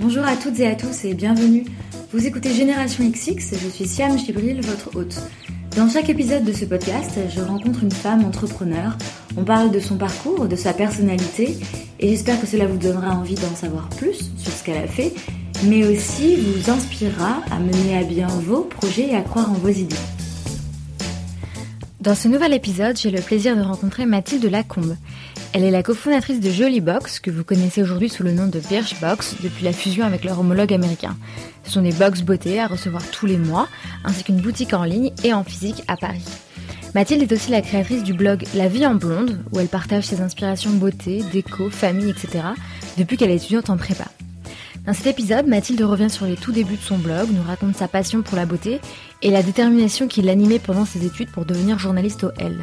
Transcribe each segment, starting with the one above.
Bonjour à toutes et à tous et bienvenue. Vous écoutez Génération XX, je suis Siam Gibril, votre hôte. Dans chaque épisode de ce podcast, je rencontre une femme entrepreneur. On parle de son parcours, de sa personnalité et j'espère que cela vous donnera envie d'en savoir plus sur ce qu'elle a fait, mais aussi vous inspirera à mener à bien vos projets et à croire en vos idées. Dans ce nouvel épisode, j'ai le plaisir de rencontrer Mathilde Lacombe. Elle est la cofondatrice de Jollybox, que vous connaissez aujourd'hui sous le nom de Birchbox, depuis la fusion avec leur homologue américain. Ce sont des box beauté à recevoir tous les mois, ainsi qu'une boutique en ligne et en physique à Paris. Mathilde est aussi la créatrice du blog La vie en blonde, où elle partage ses inspirations beauté, déco, famille, etc., depuis qu'elle est étudiante en prépa. Dans cet épisode, Mathilde revient sur les tout débuts de son blog, nous raconte sa passion pour la beauté et la détermination qui l'animait pendant ses études pour devenir journaliste au L.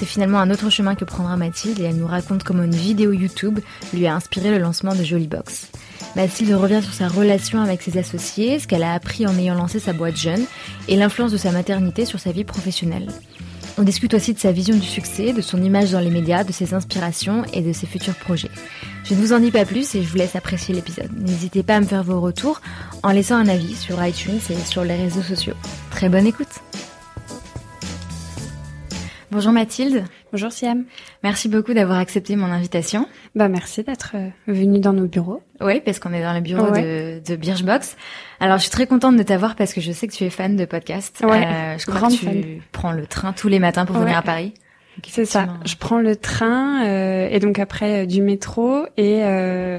C'est finalement un autre chemin que prendra Mathilde et elle nous raconte comment une vidéo YouTube lui a inspiré le lancement de Jollybox. Mathilde revient sur sa relation avec ses associés, ce qu'elle a appris en ayant lancé sa boîte jeune et l'influence de sa maternité sur sa vie professionnelle. On discute aussi de sa vision du succès, de son image dans les médias, de ses inspirations et de ses futurs projets. Je ne vous en dis pas plus et je vous laisse apprécier l'épisode. N'hésitez pas à me faire vos retours en laissant un avis sur iTunes et sur les réseaux sociaux. Très bonne écoute Bonjour Mathilde. Bonjour Siam. Merci beaucoup d'avoir accepté mon invitation. Bah merci d'être euh, venue dans nos bureaux. Oui, parce qu'on est dans le bureau de, de Birchbox. Alors je suis très contente de t'avoir parce que je sais que tu es fan de podcasts. Ouais, euh, je crois que tu prends le train tous les matins pour venir à Paris. C'est ça. Je prends le train euh, et donc après euh, du métro et euh,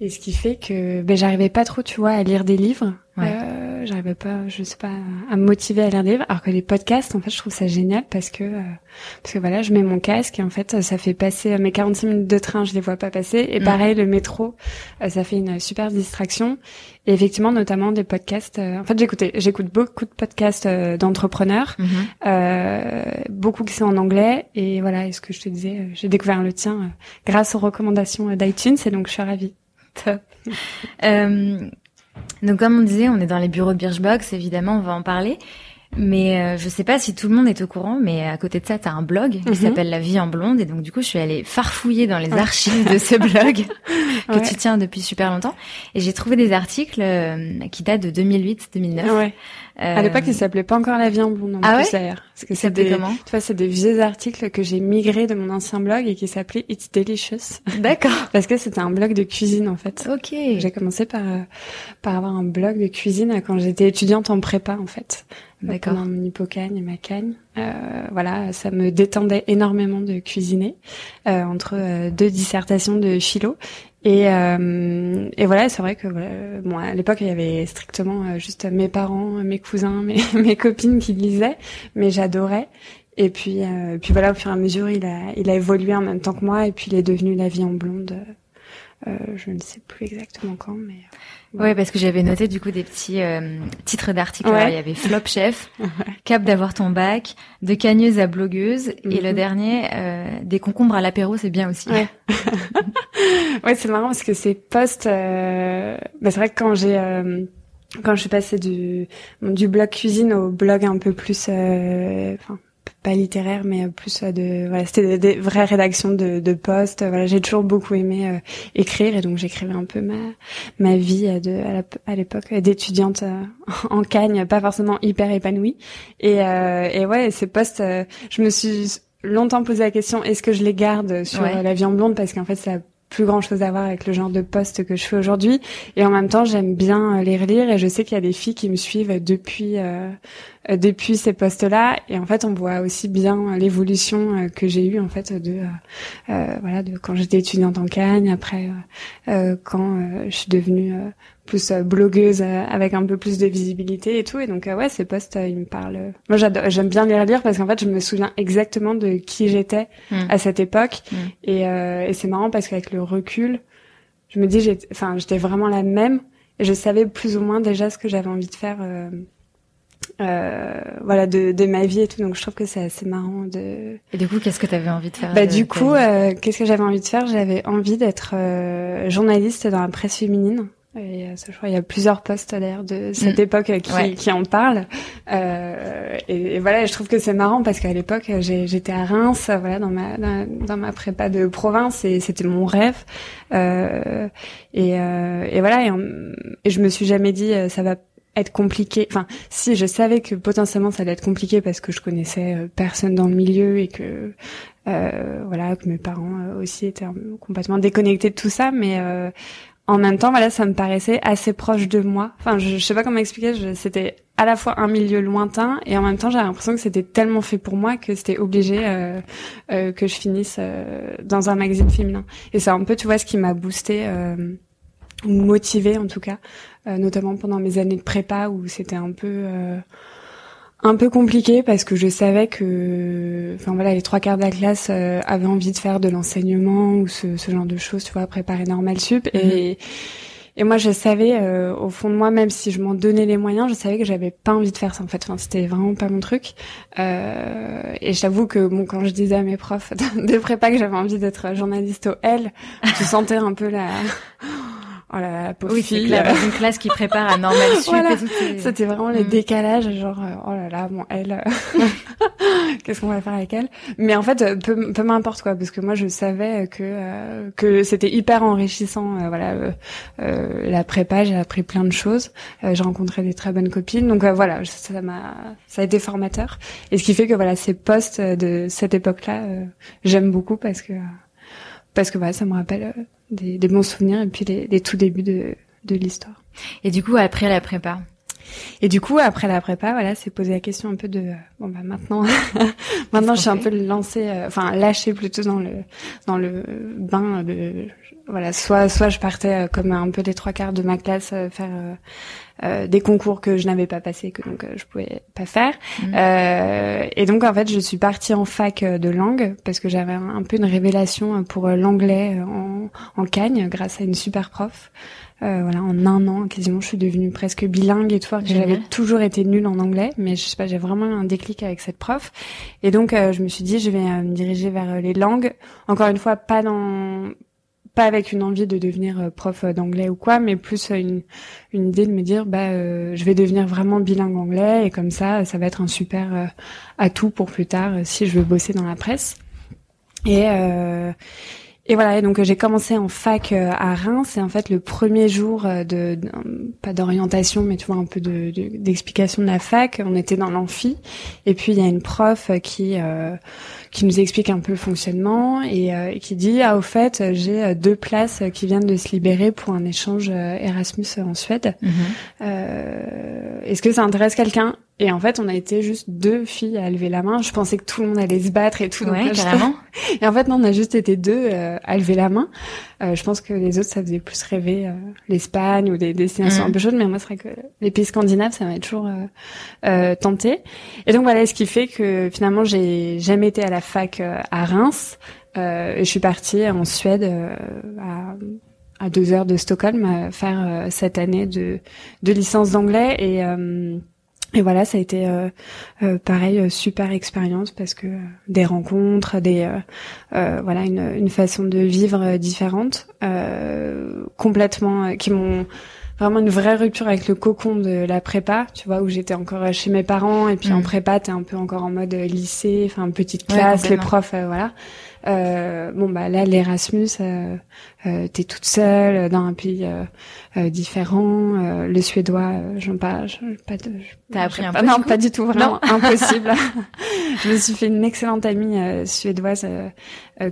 et ce qui fait que ben j'arrivais pas trop, tu vois, à lire des livres. Ouais. Euh, j'arrivais pas, je sais pas, à me motiver à lire des livres. Alors que les podcasts, en fait, je trouve ça génial parce que euh, parce que voilà, je mets mon casque et en fait, ça fait passer mes 46 minutes de train, je les vois pas passer. Et mm. pareil, le métro, euh, ça fait une super distraction. Et effectivement, notamment des podcasts. en fait, j'écoutais, j'écoute beaucoup de podcasts d'entrepreneurs, mm-hmm. beaucoup qui sont en anglais. Et voilà, et ce que je te disais, j'ai découvert le tien grâce aux recommandations d'iTunes. Et donc, je suis ravie. Top. Euh, donc comme on disait, on est dans les bureaux de Birchbox, évidemment, on va en parler. Mais euh, je sais pas si tout le monde est au courant, mais à côté de ça, tu as un blog qui mhm. s'appelle La vie en blonde. Et donc, du coup, je suis allée farfouiller dans les archives de ce blog que tu tiens depuis super longtemps. Et j'ai trouvé des articles euh, qui datent de 2008-2009. Ouais. Euh... À l'époque, il s'appelait pas encore La vie en blonde. En ah ouais? Parce que c'était comment Tu vois, c'est des vieux articles que j'ai migrés de mon ancien blog et qui s'appelait It's Delicious. D'accord. Parce que c'était un blog de cuisine, en fait. Ok. J'ai commencé par, euh, par avoir un blog de cuisine quand j'étais étudiante en prépa, en fait. D'accord. Pendant mon hypocagne et ma cagne. Euh, voilà, ça me détendait énormément de cuisiner euh, entre euh, deux dissertations de philo. Et, euh, et voilà, c'est vrai que voilà, bon, à l'époque, il y avait strictement juste mes parents, mes cousins, mes, mes copines qui lisaient, mais j'adorais. Et puis, puis voilà, au fur et à mesure, il a, il a évolué en même temps que moi, et puis il est devenu la vie en blonde. je ne sais plus exactement quand, mais. Oui, parce que j'avais noté du coup des petits euh, titres d'articles. Il y avait Flop Chef, Cap d'avoir ton bac, de cagneuse à blogueuse, et le mhm. dernier, euh, des concombres à l'apéro, c'est bien aussi. Ouais, ouais c'est marrant parce que ces posts, euh... bah, c'est vrai que quand j'ai euh, quand je suis passée du du blog cuisine au blog un peu plus, euh, enfin pas littéraire mais plus de voilà c'était des, vraies rédactions de, de postes voilà j'ai toujours beaucoup aimé euh, écrire et donc j'écrivais un peu ma ma vie euh, de à l'époque d'étudiante euh, en Cagne pas forcément hyper épanouie. Et et ouais ces postes je me suis longtemps posé la question est-ce que je les garde sur la en blonde? Parce qu'en fait ça plus grand chose à voir avec le genre de poste que je fais aujourd'hui. Et en même temps, j'aime bien les relire et je sais qu'il y a des filles qui me suivent depuis euh, depuis ces postes-là. Et en fait, on voit aussi bien l'évolution euh, que j'ai eue en fait de euh, voilà de quand j'étais étudiante en Cagne, après quand je suis devenue plus blogueuse avec un peu plus de visibilité et tout. Et donc ouais ces posts ils me parlent. Moi j'aime bien les relire parce qu'en fait je me souviens exactement de qui j'étais mmh. à cette époque. Mmh. et, et c'est marrant parce qu'avec le recul je me dis enfin j'étais vraiment la même et je savais plus ou moins déjà ce que j'avais envie de faire euh, euh, voilà de, de, ma vie et tout. Donc je trouve que c'est assez marrant de et du coup qu'est-ce que tu avais envie de faire bah du coup euh, qu'est-ce que j'avais envie de faire? J'avais envie d'être journaliste dans la presse féminine Et euh, je crois il y a plusieurs posts d'ailleurs de cette mm. époque qui, qui en parlent. Euh, et, voilà, je trouve que c'est marrant parce qu'à l'époque, j'étais à Reims, voilà, dans ma dans, ma prépa de province, et c'était mon rêve. Euh, et, euh, et voilà, et, et, je me suis jamais dit ça va être compliqué. Enfin, si je savais que potentiellement ça allait être compliqué parce que je connaissais euh, personne dans le milieu et que euh, voilà que mes parents euh, aussi étaient complètement déconnectés de tout ça, mais euh, en même temps, voilà, ça me paraissait assez proche de moi. Enfin, je, je sais pas comment expliquer. C'était à la fois un milieu lointain et en même temps, j'avais l'impression que c'était tellement fait pour moi que c'était obligé euh, euh, que je finisse dans un magazine féminin. Et c'est un peu, tu vois, ce qui m'a boosté ou motivée en tout cas, euh, notamment pendant mes années de prépa où c'était un peu euh, un peu compliqué parce que je savais que, enfin voilà, les trois quarts de la classe euh, avaient envie de faire de l'enseignement ou ce, ce, genre de choses, tu vois, préparer normal sup et mhm. et moi, je savais au fond de moi, même si je m'en donnais les moyens, je savais que j'avais pas envie de faire ça. En fait, enfin, c'était vraiment pas mon truc. Euh, et j'avoue que bon, quand je disais à mes profs de prépa que j'avais envie d'être journaliste au L, je sentais un peu la oh là là, pauvre oui, fille. Clair, une classe qui prépare à normal sup voilà. C'était vraiment les mm. décalages, genre euh, oh là là, bon elle, qu'est-ce qu'on va faire avec elle? Mais en fait, peu, peu m'importe quoi, parce que moi je savais que euh, que c'était hyper enrichissant. Euh, voilà, euh, la prépa, j'ai appris plein de choses. j'ai rencontré des très bonnes copines, donc voilà, ça m'a, ça a été formateur. Et ce qui fait que voilà, ces postes de cette époque-là, j'aime beaucoup parce que parce que voilà, ça me rappelle des, des, bons souvenirs et puis les, les tout débuts de, de l'histoire. Et du coup, après la prépa? Et du coup, après la prépa, voilà, c'est poser la question un peu de bon bah maintenant, maintenant je suis un peu lancée, euh, enfin lâchée plutôt dans le dans le bain de voilà, soit soit je partais euh, comme un peu les trois quarts de ma classe euh, faire euh, des concours que je n'avais pas passé que donc je pouvais pas faire. Mmh. et donc en fait, je suis partie en fac de langue parce que j'avais un, peu une révélation pour l'anglais en, en Cagne grâce à une super prof. voilà, en un an, quasiment, je suis devenue presque bilingue et tout. Que j'avais toujours été nulle en anglais, mais je sais pas, j'ai vraiment un déclic avec cette prof. Et donc, je me suis dit, je vais me diriger vers les langues. Encore une fois, pas dans pas avec une envie de devenir euh, prof euh, d'anglais ou quoi, mais plus euh, une, une idée de me dire bah je vais devenir vraiment bilingue anglais et comme ça ça va être un super atout pour plus tard si je veux bosser dans la presse. Et et voilà, et donc j'ai commencé en fac à Reims. Et en fait, le premier jour de, pas d'orientation, mais tu vois un peu de d'explication de, la fac, on était dans l'amphi. Et puis il y a une prof qui qui nous explique un peu le fonctionnement et, euh, qui dit ah au fait j'ai euh, deux places qui viennent de se libérer pour un échange euh, Erasmus en Suède. Mhm. Est-ce que ça intéresse quelqu'un? Et en fait, on a été juste deux filles à lever la main. Je pensais que tout le monde allait se battre et tout. Ouais, carrément. Et en fait, non, on a juste été deux euh, à lever la main. Euh, je pense que les autres, ça faisait plus rêver euh, l'Espagne ou des destinations mm. un peu chaudes. Mais moi, c'est vrai que les pays scandinaves, ça m'a toujours tenté. Et donc voilà, ce qui fait que finalement, j'ai jamais été à la fac à Reims. et je suis partie en Suède à à deux heures de Stockholm faire cette année de, de licence d'anglais et et voilà, ça a été euh, euh pareil, euh, super expérience parce que euh, des rencontres, des voilà une, une, façon de vivre différente, complètement, qui m'ont vraiment une vraie rupture avec le cocon de la prépa, tu vois, où j'étais encore chez mes parents et puis en mm. prépa t'es un peu encore en mode lycée, enfin petite classe, les profs, voilà. Euh, bon bah là l'Erasmus, euh, euh, t'es toute seule dans un pays euh, différent. le suédois, j'en pas, pas de. T'as appris un peu Non, pas du tout, vraiment impossible. je me suis fait une excellente amie suédoise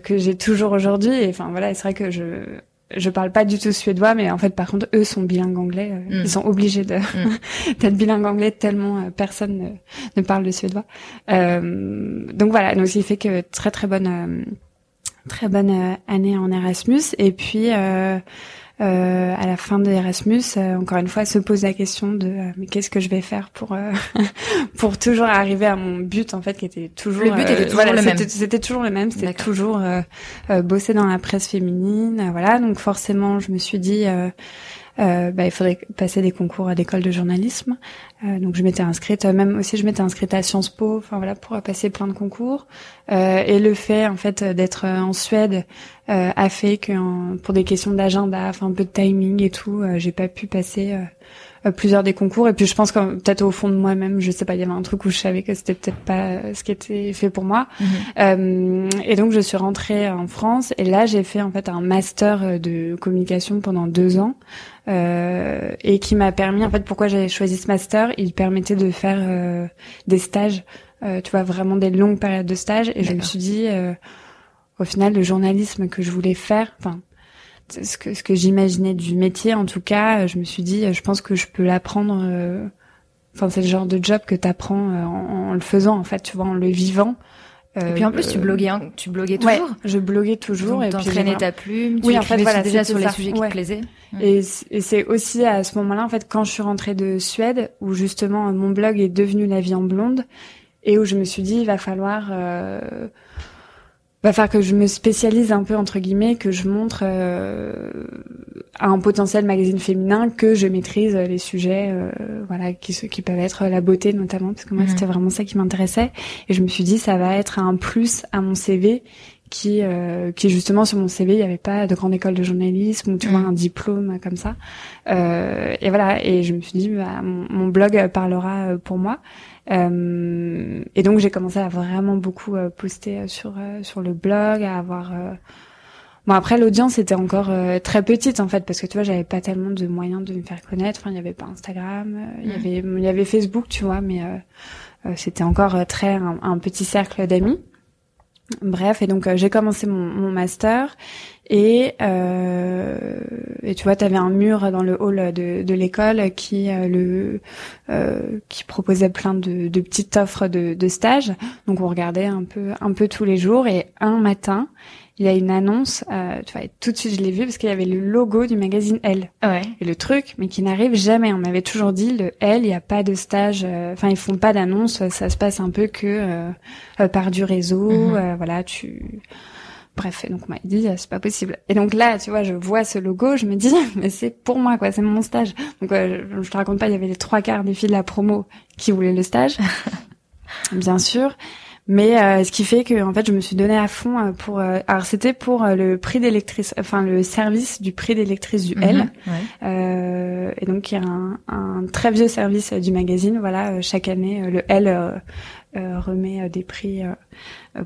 que j'ai toujours aujourd'hui. Et enfin voilà, c'est vrai que je je parle pas du tout suédois, mais en fait, par contre, eux sont bilingues anglais. Mm. Ils sont obligés de mm. d'être bilingues anglais tellement personne ne, ne, parle le suédois. Euh, donc voilà, donc il fait que très très bonne très bonne année en Erasmus. Et puis euh, à la fin de Erasmus, euh, encore une fois, se pose la question de euh, mais qu'est-ce que je vais faire pour pour toujours arriver à mon but en fait qui était toujours le but était toujours le même. C'était toujours le même, c'était toujours bosser dans la presse féminine, voilà. Donc forcément, je me suis dit euh, bah, il faudrait passer des concours à l'école de journalisme. Euh, donc je m'étais inscrite, même aussi je m'étais inscrite à Sciences Po, enfin voilà, pour passer plein de concours. et le fait en fait d'être en Suède a fait que pour des questions d'agenda, enfin un peu de timing et tout, j'ai pas pu passer euh, plusieurs des concours. Et puis je pense que peut-être au fond de moi-même je sais pas il y avait un truc où je savais que c'était peut-être pas ce qui était fait pour moi. Mhm. euh, et donc je suis rentrée en France. Et là j'ai fait en fait un master de communication pendant deux ans euh, et qui m'a permis en fait pourquoi j'avais choisi ce master. Il permettait de faire euh, des stages euh, tu vois vraiment des longues périodes de stages et je me suis dit au final le journalisme que je voulais faire enfin ce que, ce que j'imaginais du métier, en tout cas, je me suis dit, je pense que je peux l'apprendre. Euh, enfin, c'est le genre de job que t'apprends euh, en, en, le faisant, en fait, tu vois, en le vivant. Euh, et puis en plus, tu bloguais, hein, tu bloguais toujours. Ouais, je bloguais toujours. Donc, et t'entraînais ta plume. Tu oui, en fait, voilà, déjà sur les sujets qui te plaisaient. Et, et c'est aussi à ce moment-là, en fait, quand je suis rentrée de Suède, où justement mon blog est devenu La vie en blonde, et où je me suis dit, il va falloir euh, va faire que je me spécialise un peu entre guillemets, que je montre euh, à un potentiel magazine féminin que je maîtrise les sujets, euh, voilà, qui qui peuvent être la beauté notamment, parce que moi mhm. c'était vraiment ça qui m'intéressait. Et je me suis dit ça va être un plus à mon CV qui euh, qui justement sur mon CV il n'y avait pas de grande école de journalisme ou tu vois mhm. un diplôme comme ça euh, et voilà et je me suis dit bah, mon, mon blog parlera pour moi euh, et donc j'ai commencé à vraiment beaucoup euh, poster euh, sur sur le blog, à avoir Bon après l'audience était encore très petite en fait parce que tu vois j'avais pas tellement de moyens de me faire connaître. Enfin il y avait pas Instagram, il y mm. avait il y avait Facebook tu vois mais c'était encore très un petit cercle d'amis. Bref, et donc euh, j'ai commencé mon, master et euh, et tu vois, tu avais un mur dans le hall de, l'école qui euh, le qui proposait plein de, de petites offres de, de stages. Donc on regardait un peu un peu tous les jours et un matin, il y a une annonce, euh, tu vois, tout de suite je l'ai vu parce qu'il y avait le logo du magazine Elle. Ouais. Et le truc, mais qui n'arrive jamais. On m'avait toujours dit, le Elle, il n'y a pas de stage, euh, enfin ils font pas d'annonce, ça se passe un peu que euh, par du réseau, mhm. voilà, tu... Bref, et donc on m'a dit c'est pas possible. Et donc là, tu vois, je vois ce logo, je me dis mais c'est pour moi quoi, c'est mon stage. Donc je, je te raconte pas, il y avait les trois quarts des filles de la promo qui voulaient le stage, bien sûr. Mais euh, ce qui fait que en fait je me suis donnée à fond euh, pour euh, alors c'était pour le prix d'électrice enfin le service du prix d'électrice du L. Mhm, et donc il y a un, un, très vieux service du magazine. Voilà chaque année le L remet des prix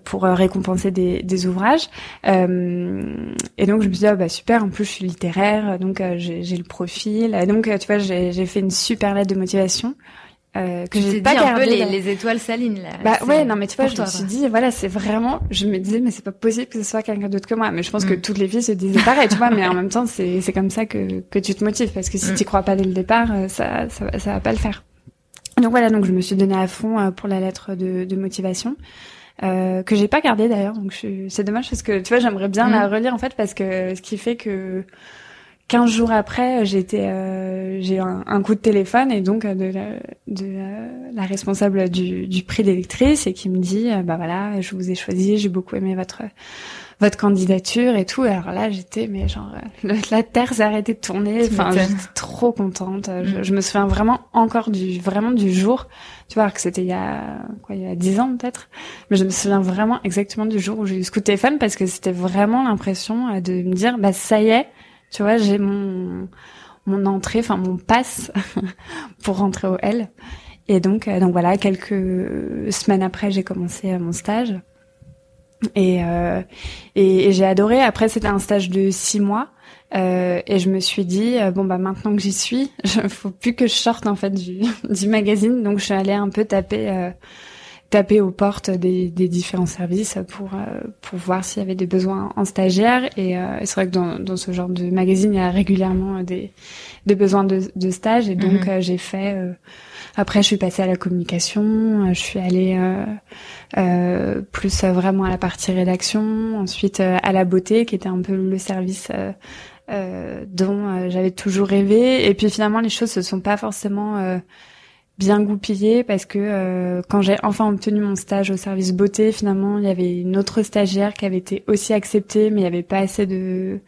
pour récompenser des, des ouvrages. Et donc je me suis dit ah, bah super en plus je suis littéraire donc j'ai le profil. Et donc tu vois j'ai fait une super lettre de motivation euh, que j'ai pas gardé. Un peu les, les, étoiles salines là. Bah ouais, non mais tu vois, je me suis dit voilà, c'est vraiment, je me disais mais c'est pas possible que ce soit quelqu'un d'autre que moi. Mais je pense que mm. toutes les filles se disaient pareil, tu vois. Mais en même temps, c'est c'est comme ça que que tu te motives parce que si mm. tu crois pas dès le départ, euh, ça ça ça va pas le faire. Donc voilà, donc je me suis donné à fond euh, pour la lettre de, de motivation. Euh, que j'ai pas gardée d'ailleurs donc c'est dommage parce que tu vois j'aimerais bien la mm. relire en fait parce que ce qui fait que 15 jours après, j'ai été, euh, j'ai un, un, coup de téléphone et donc de la, de la, responsable du, du prix d'électrice et qui me dit, euh, bah voilà, je vous ai choisi, j'ai beaucoup aimé votre votre candidature et tout. Alors là, j'étais, mais genre, la terre s'est arrêtée de tourner. Enfin, j'étais trop contente. Je, mm. je, me souviens vraiment encore du, vraiment du jour. Tu vois, que c'était il y a, quoi, il y a dix ans peut-être. Mais je me souviens vraiment exactement du jour où j'ai eu ce coup de téléphone parce que c'était vraiment l'impression euh, de me dire, bah ça y est, tu vois, j'ai mon mon entrée, enfin mon passe pour rentrer au L. Et donc, euh, donc voilà, quelques semaines après, j'ai commencé euh, mon stage. Et, euh, et, j'ai adoré. Après, c'était un stage de six mois. Euh, et je me suis dit bon bah maintenant que j'y suis, il faut plus que je sorte en fait du, du magazine. Donc je suis allée un peu taper taper aux portes des, des différents services pour euh, pour voir s'il y avait des besoins en stagiaire. Et, euh, c'est vrai que dans, dans ce genre de magazine il y a régulièrement des des besoins de, de stage. Et donc mhm. euh, j'ai fait après je suis passée à la communication je suis allée plus vraiment à la partie rédaction ensuite à la beauté qui était un peu le service dont j'avais toujours rêvé. Et puis finalement les choses se sont pas forcément bien goupillé parce que euh, quand j'ai enfin obtenu mon stage au service beauté, finalement, il y avait une autre stagiaire qui avait été aussi acceptée, mais il n'y avait pas assez de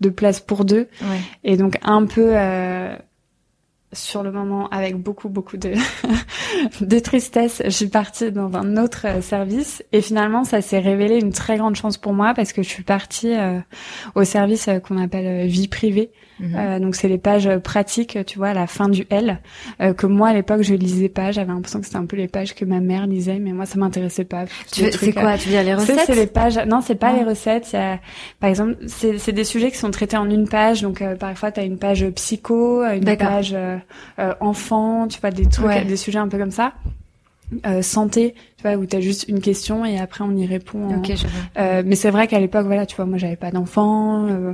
de place pour deux. Ouais. Et donc un peu euh, sur le moment, avec beaucoup beaucoup de de tristesse, je suis partie dans un autre euh, service. Et finalement, ça s'est révélé une très grande chance pour moi parce que je suis partie euh, au service euh, qu'on appelle euh, vie privée. Mhm. Euh, donc c'est les pages pratiques, tu vois, à la fin du L, euh, que moi à l'époque je lisais pas. J'avais l'impression que c'était un peu les pages que ma mère lisait, mais moi ça m'intéressait pas. Tu C'est quoi? Tu veux dire les Tu recettes? c'est les pages. Non, c'est pas les recettes. y a- par exemple, c'est des sujets qui sont traités en une page. Donc euh, parfois t'as une page psycho, une page euh, euh, enfant, tu vois des trucs, Ouais. des sujets un peu comme ça. Euh, santé, tu vois, où t'as juste une question et après on y répond. en- je euh, mais c'est vrai qu'à l'époque, voilà, tu vois, moi j'avais pas d'enfant. euh,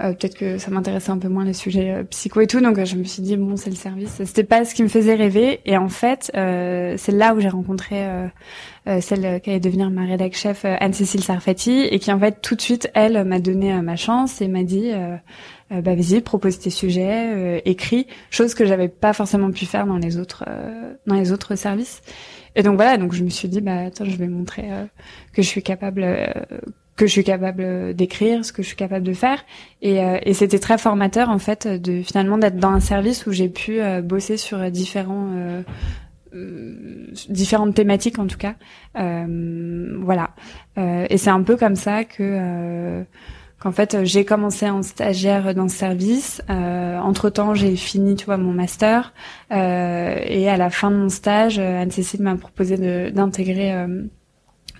euh, peut-être que ça m'intéressait un peu moins les sujets euh, psycho et tout, donc euh, je me suis dit bon, c'est le service. C'était pas ce qui me faisait rêver, et en fait, euh, c'est là où j'ai rencontré celle qui allait devenir ma rédac chef, Anne-Cécile Sarfati, et qui en fait tout de suite, elle m'a donné ma chance et m'a dit. Bah vas-y, propose tes sujets, écris, chose que j'avais pas forcément pu faire dans les autres dans les autres services. Et donc voilà, donc je me suis dit bah attends, je vais montrer que je suis capable que je suis capable d'écrire, ce que je suis capable de faire. Et, euh, et c'était très formateur en fait de finalement d'être dans un service où j'ai pu euh, bosser sur différents euh, euh, différentes thématiques en tout cas. Euh, voilà. Euh, et c'est un peu comme ça que euh, qu'en fait j'ai commencé en stagiaire dans ce service. Euh, entre temps j'ai fini tu vois mon master Euh, et à la fin de mon stage euh, Anne-Cécile m'a proposé d'intégrer euh,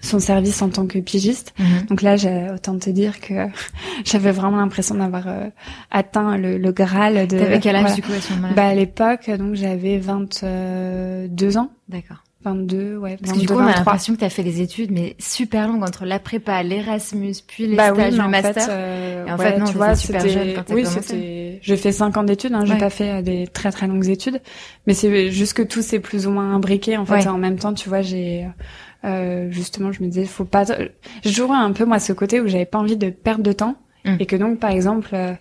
son service en tant que pigiste. Mhm. Donc là, j'ai autant te dire que j'avais vraiment l'impression d'avoir euh, atteint le, le graal de. T'avais quel âge voilà. du coup à ce moment-là? Bah à l'époque, donc j'avais 22 ans, D'accord. 22, ouais, Parce que 22, du coup, on a 23. l'impression que t'as fait des études, mais super longues entre la prépa, l'Erasmus, puis les Bah oui, stages, mais le en master. fait, euh, Et en ouais, fait, non, tu vois, super c'était- jeune quand oui, commencé. c'était. J'ai fait cinq ans d'études, hein, j'ai Ouais. pas fait euh, des très très longues études, mais c'est juste que tout s'est plus ou moins imbriqué. En fait, Ouais. en même temps, tu vois, j'ai euh, justement, je me disais, faut pas. Toujours eu un peu moi ce côté où j'avais pas envie de perdre de temps. Mm. Et que donc, par exemple, euh,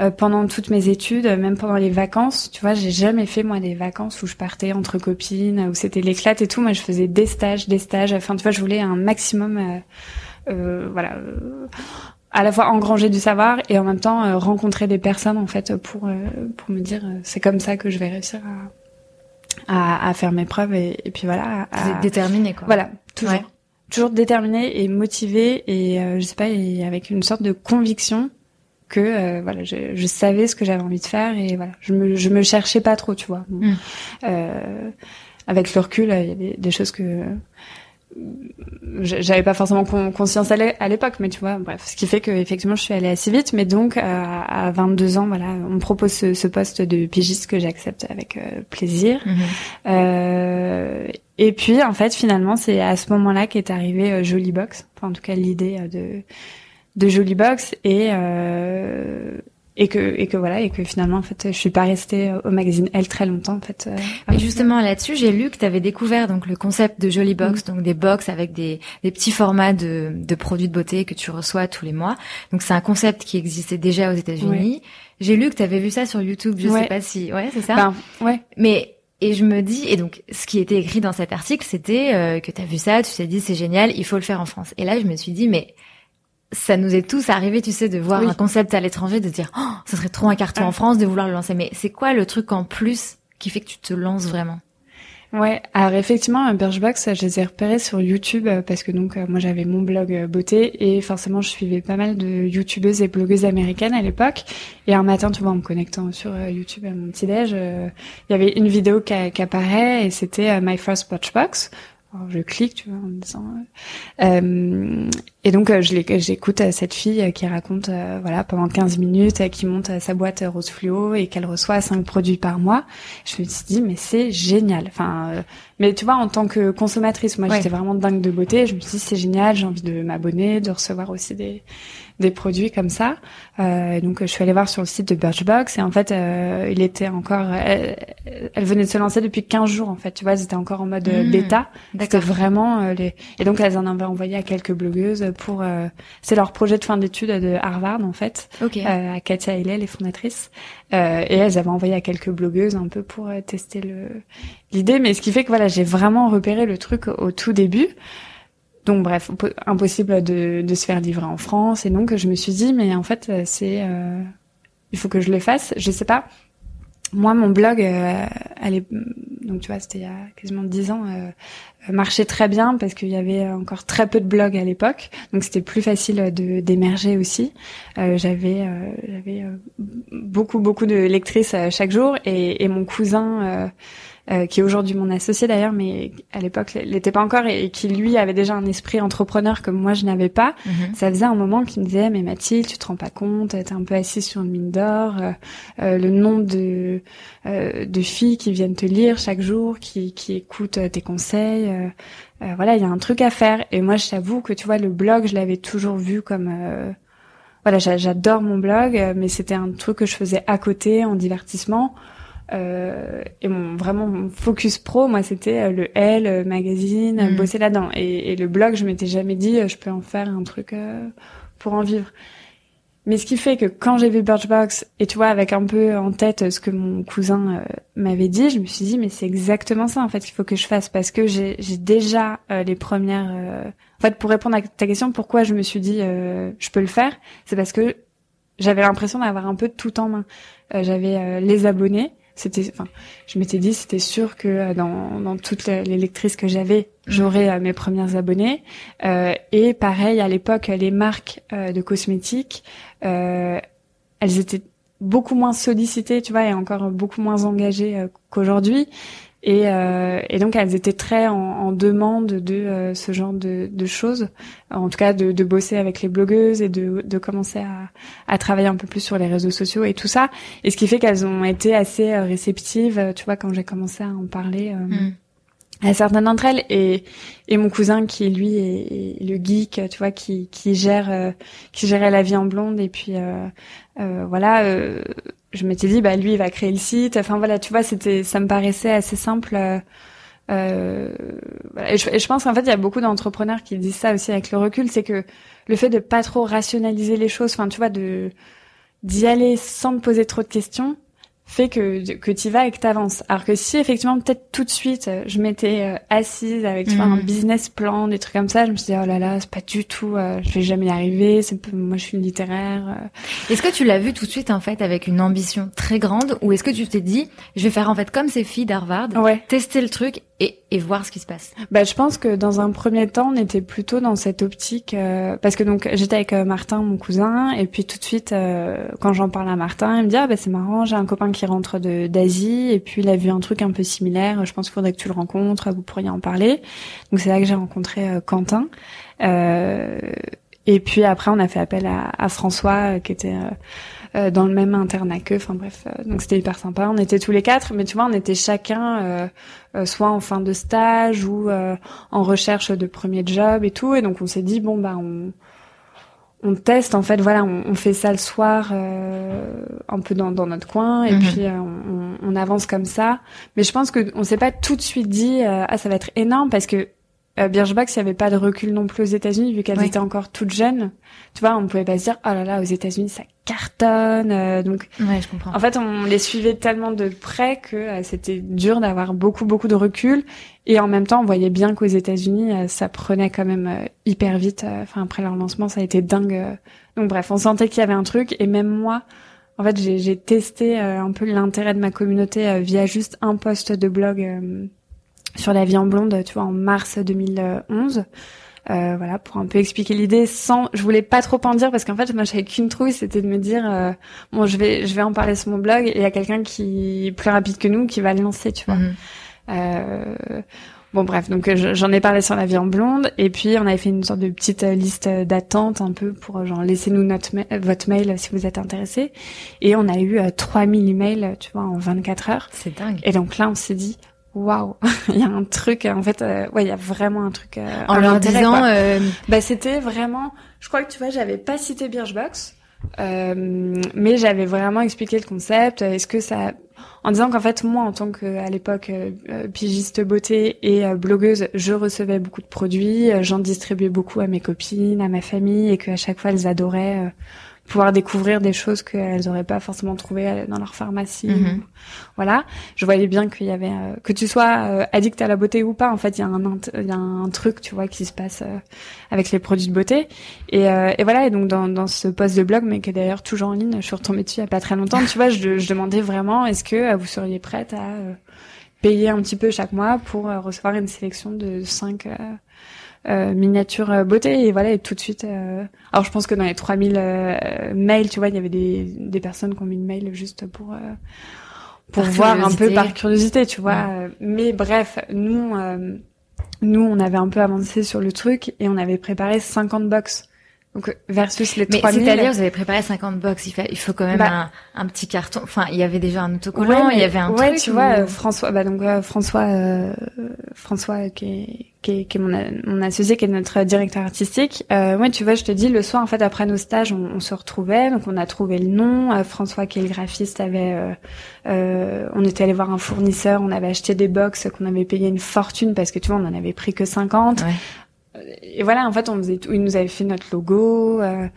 euh, pendant toutes mes études, même pendant les vacances, tu vois, j'ai jamais fait moi des vacances où je partais entre copines, où c'était l'éclate et tout. Moi, je faisais des stages, des stages. Enfin, tu vois, je voulais un maximum, euh, euh, voilà, euh, à la fois engranger du savoir et en même temps euh, rencontrer des personnes en fait pour euh, pour me dire euh, c'est comme ça que je vais réussir à à, à faire mes preuves et, et puis voilà. à- T'es déterminé, quoi. voilà, toujours. Ouais. Toujours déterminé et motivé et euh, je sais pas et avec une sorte de conviction que euh, voilà, je, je savais ce que j'avais envie de faire et voilà, je me je me cherchais pas trop, tu vois. Bon. Mm. Euh, avec le recul, il y a des, des choses que j'avais pas forcément con- conscience à l'é- à l'époque, mais tu vois, bref, ce qui fait que effectivement je suis allée assez vite, mais donc à 22 ans, voilà, on me propose ce, ce poste de pigiste que j'accepte avec euh, plaisir. Mhm. Euh, et puis en fait finalement c'est à ce moment-là qu'est arrivé euh, Jolie Box, enfin en tout cas l'idée euh, de de Jolie Box et euh, et que et que voilà et que finalement en fait je suis pas restée euh, au magazine Elle très longtemps en fait. Mais justement là-dessus, j'ai lu que tu avais découvert donc le concept de Jolie Box, Mm. donc des box avec des, des petits formats de, de produits de beauté que tu reçois tous les mois. Donc c'est un concept qui existait déjà aux États-Unis. J'ai lu que tu avais vu ça sur YouTube, je Ouais. sais pas si ouais, c'est ça? Ben, ouais. Mais et je me dis et donc ce qui était écrit dans cet article, c'était euh, que tu as vu ça, tu t'es dit c'est génial, il faut le faire en France. Et là, je me suis dit mais ça nous est tous arrivé, tu sais, de voir Oui. un concept à l'étranger, de dire, oh, ça serait trop un carton Ah. en France, de vouloir le lancer. Mais c'est quoi le truc en plus qui fait que tu te lances vraiment? Ouais, alors effectivement, euh, Birchbox, je les ai repérés sur YouTube euh, parce que donc euh, moi j'avais mon blog euh, beauté et forcément je suivais pas mal de youtubeuses et blogueuses américaines à l'époque. Et un matin, tu vois, en me connectant sur YouTube à mon petit déj, il y avait une vidéo qui, apparaît et c'était My First Birchbox. Alors, je clique, tu vois, en me disant. euh, euh, et donc euh, je j'écoute cette fille qui raconte, euh, voilà, pendant 15 minutes, qui monte sa boîte rose fluo et qu'elle reçoit 5 produits par mois. Je me suis dit mais c'est génial. Enfin, euh, mais tu vois en tant que consommatrice, moi Ouais. j'étais vraiment dingue de beauté. Je me suis dit c'est génial, j'ai envie de m'abonner, de recevoir aussi des des produits comme ça. Euh, donc je suis allée voir sur le site de Birchbox et en fait euh, il était encore, elle, elle venait de se lancer depuis 15 jours en fait. Tu vois, ils étaient encore en mode euh, Mmh. bêta. C'était vraiment euh, les et donc elles en avaient envoyé à quelques blogueuses pour euh, c'est leur projet de fin d'études de Harvard en fait Ok. euh, à Katia Haley, les fondatrices. Euh, et elles avaient envoyé à quelques blogueuses un peu pour euh, tester le l'idée. Mais ce qui fait que voilà, j'ai vraiment repéré le truc au tout début. Donc bref, impossible de, de se faire livrer en France. Et donc je me suis dit, mais en fait, c'est, il faut que je le fasse. Je sais pas moi, mon blog, euh, elle donc tu vois, c'était il y a quasiment dix ans, euh, marchait très bien parce qu'il y avait encore très peu de blogs à l'époque, donc c'était plus facile de d'émerger aussi. Euh, j'avais euh, j'avais beaucoup beaucoup de lectrices chaque jour et, et mon cousin euh, qui est aujourd'hui mon associé d'ailleurs, mais à l'époque l'était pas encore et, qui lui avait déjà un esprit entrepreneur comme moi je n'avais pas. Mhm. Ça faisait un moment qu'il me disait mais Mathilde, tu te rends pas compte, t'es un peu assise sur une mine d'or, euh, euh, le nombre de de filles qui viennent te lire chaque jour, qui qui écoutent tes conseils. voilà, il y a un truc à faire. Et moi, je t'avoue que tu vois, le blog, je l'avais toujours vu comme voilà, j'adore mon blog, mais c'était un truc que je faisais à côté en divertissement. Euh, et mon vraiment mon focus pro, moi, c'était euh, le L euh, magazine, mm. bosser là-dedans. Et, et, le blog, je m'étais jamais dit, je peux en faire un truc pour en vivre. Mais ce qui fait que quand j'ai vu Birchbox, et tu vois, avec un peu en tête ce que mon cousin m'avait dit, je me suis dit, mais c'est exactement ça, en fait, qu'il faut que je fasse, parce que j'ai déjà les premières... En fait, pour répondre à ta question, pourquoi je me suis dit, je peux le faire, c'est parce que j'avais l'impression d'avoir un peu tout en main. j'avais les abonnés, c'était, enfin, je m'étais dit, c'était sûr que euh, dans, dans toutes les lectrices que j'avais, j'aurais euh, mes premières abonnées. Euh, et pareil, à l'époque, les marques euh, de cosmétiques, elles étaient beaucoup moins sollicitées, tu vois, et encore beaucoup moins engagées qu'aujourd'hui. Et, euh, et, donc elles étaient très en, en demande de euh, ce genre de, de, choses, en tout cas de, de, bosser avec les blogueuses et de, de commencer à, à, travailler un peu plus sur les réseaux sociaux et tout ça. Et ce qui fait qu'elles ont été assez euh, réceptives, tu vois, quand j'ai commencé à en parler. Mm. à certaines d'entre elles et, et mon cousin qui lui est, le geek tu vois qui, qui gère qui gérait la vie en blonde et puis euh, voilà je m'étais dit bah lui il va créer le site. Enfin voilà tu vois c'était ça me paraissait assez simple euh, euh et, je, et, je, pense qu'en fait il y a beaucoup d'entrepreneurs qui disent ça aussi avec le recul c'est que le fait de pas trop rationaliser les choses enfin tu vois de d'y aller sans te poser trop de questions fait que que tu vas et que t'avances. Alors que si effectivement peut-être tout de suite euh, je m'étais euh, assise avec tu vois, un mhm. business plan, des trucs comme ça, je me suis dit oh là là c'est pas du tout, euh, je vais jamais y arriver. C'est moi je suis une littéraire. Est-ce que tu l'as vu tout de suite en fait avec une ambition très grande ou est-ce que tu t'es dit je vais faire en fait comme ces filles d'Harvard, ouais. tester le truc et, et voir ce qui se passe Bah je pense que dans un premier temps on était plutôt dans cette optique parce que donc j'étais avec Martin mon cousin et puis tout de suite quand j'en parle à Martin il me dit ah bah c'est marrant j'ai un copain qui rentre de d'Asie et puis il a vu un truc un peu similaire. Je pense qu'il faudrait que tu le rencontres, vous pourriez en parler. Donc c'est là que j'ai rencontré euh, Quentin. Euh, et puis après on a fait appel à, à François euh, qui était euh, dans le même internat que. Enfin bref, donc c'était hyper sympa. On était tous les quatre, mais tu vois on était chacun soit en fin de stage ou en recherche de premier job et tout. Et donc on s'est dit bon bah on on teste en fait voilà on, fait ça le soir euh, un peu dans, dans, notre coin et mhm. puis euh, on, on, avance comme ça mais je pense que on s'est pas tout de suite dit euh, ah ça va être énorme parce que euh, Birchbox, il n'y avait pas de recul non plus aux États-Unis vu qu'elles étaient encore toutes jeunes. Tu vois, on pouvait pas se dire oh là là aux États-Unis ça cartonne. Euh, donc, ouais, je comprends. En fait, on les suivait tellement de près que euh, c'était dur d'avoir beaucoup beaucoup de recul. Et en même temps, on voyait bien qu'aux États-Unis, ça prenait quand même hyper vite. Enfin, après leur lancement, ça a été dingue. Donc bref, on sentait qu'il y avait un truc. Et même moi, en fait, j'ai testé un peu l'intérêt de ma communauté via juste un post de blog sur la vie en blonde, tu vois, en mars 2011. Euh, voilà, pour un peu expliquer l'idée sans, je voulais pas trop en dire parce qu'en fait, moi, j'avais qu'une trouille, c'était de me dire, euh, bon, je vais, je vais en parler sur mon blog et il y a quelqu'un qui est plus rapide que nous qui va le lancer, tu vois. Mhm. Euh, bon, bref, donc j'en ai parlé sur la vie en blonde et puis on avait fait une sorte de petite liste d'attente un peu pour genre laissez-nous notre votre mail si vous êtes intéressé et on a eu 3000 emails, tu vois, en 24 heures. C'est dingue. Et donc là, on s'est dit, waouh, il y a un truc. En fait, euh, ouais, il y a vraiment un truc. Euh, en leur disant, euh... bah c'était vraiment. Je crois que tu vois, j'avais pas cité Birchbox, euh, mais j'avais vraiment expliqué le concept. Est-ce que ça, en disant qu'en fait moi, en tant que à l'époque pigiste beauté et blogueuse, je recevais beaucoup de produits, j'en distribuais beaucoup à mes copines, à ma famille, et qu'à chaque fois elles adoraient pouvoir découvrir des choses qu'elles auraient pas forcément trouvées dans leur pharmacie. Mhm. Voilà, je voyais bien qu'il y avait euh, que tu sois euh, addict à la beauté ou pas. En fait, il y a un il y a un truc, tu vois, qui se passe euh, avec les produits de beauté. Et, et voilà, et donc dans, dans ce post de blog, mais qui est d'ailleurs toujours en ligne, je suis retombée dessus il y a pas très longtemps. tu vois, je, je demandais vraiment, est-ce que vous seriez prête à payer un petit peu chaque mois pour recevoir une sélection de cinq euh, miniature euh, beauté. Et voilà et tout de suite euh, alors je pense que dans les 3000 mails tu vois il y avait des, des personnes qui ont mis une mail juste pour pour voir un peu par curiosité tu vois. Mais bref nous nous on avait un peu avancé sur le truc et on avait préparé 50 box donc versus les Mais 3000. c'est-à-dire vous avez préparé 50 box, il, il faut quand même bah, un, un, petit carton. Enfin, il y avait déjà un autocollant, il y avait un ouais, truc. tu vois, François, bah donc François, euh, François qui est qui est, qui est mon, mon, associé, qui est notre directeur artistique. Euh, ouais, tu vois, je te dis, le soir, en fait, après nos stages, on, on se retrouvait, donc on a trouvé le nom. Euh, François, qui est le graphiste, avait, euh, euh, on était allé voir un fournisseur, on avait acheté des box qu'on avait payé une fortune parce que tu vois, on en avait pris que 50. Ouais et voilà, en fait, on faisait tout. Il nous avait fait notre logo. Euh,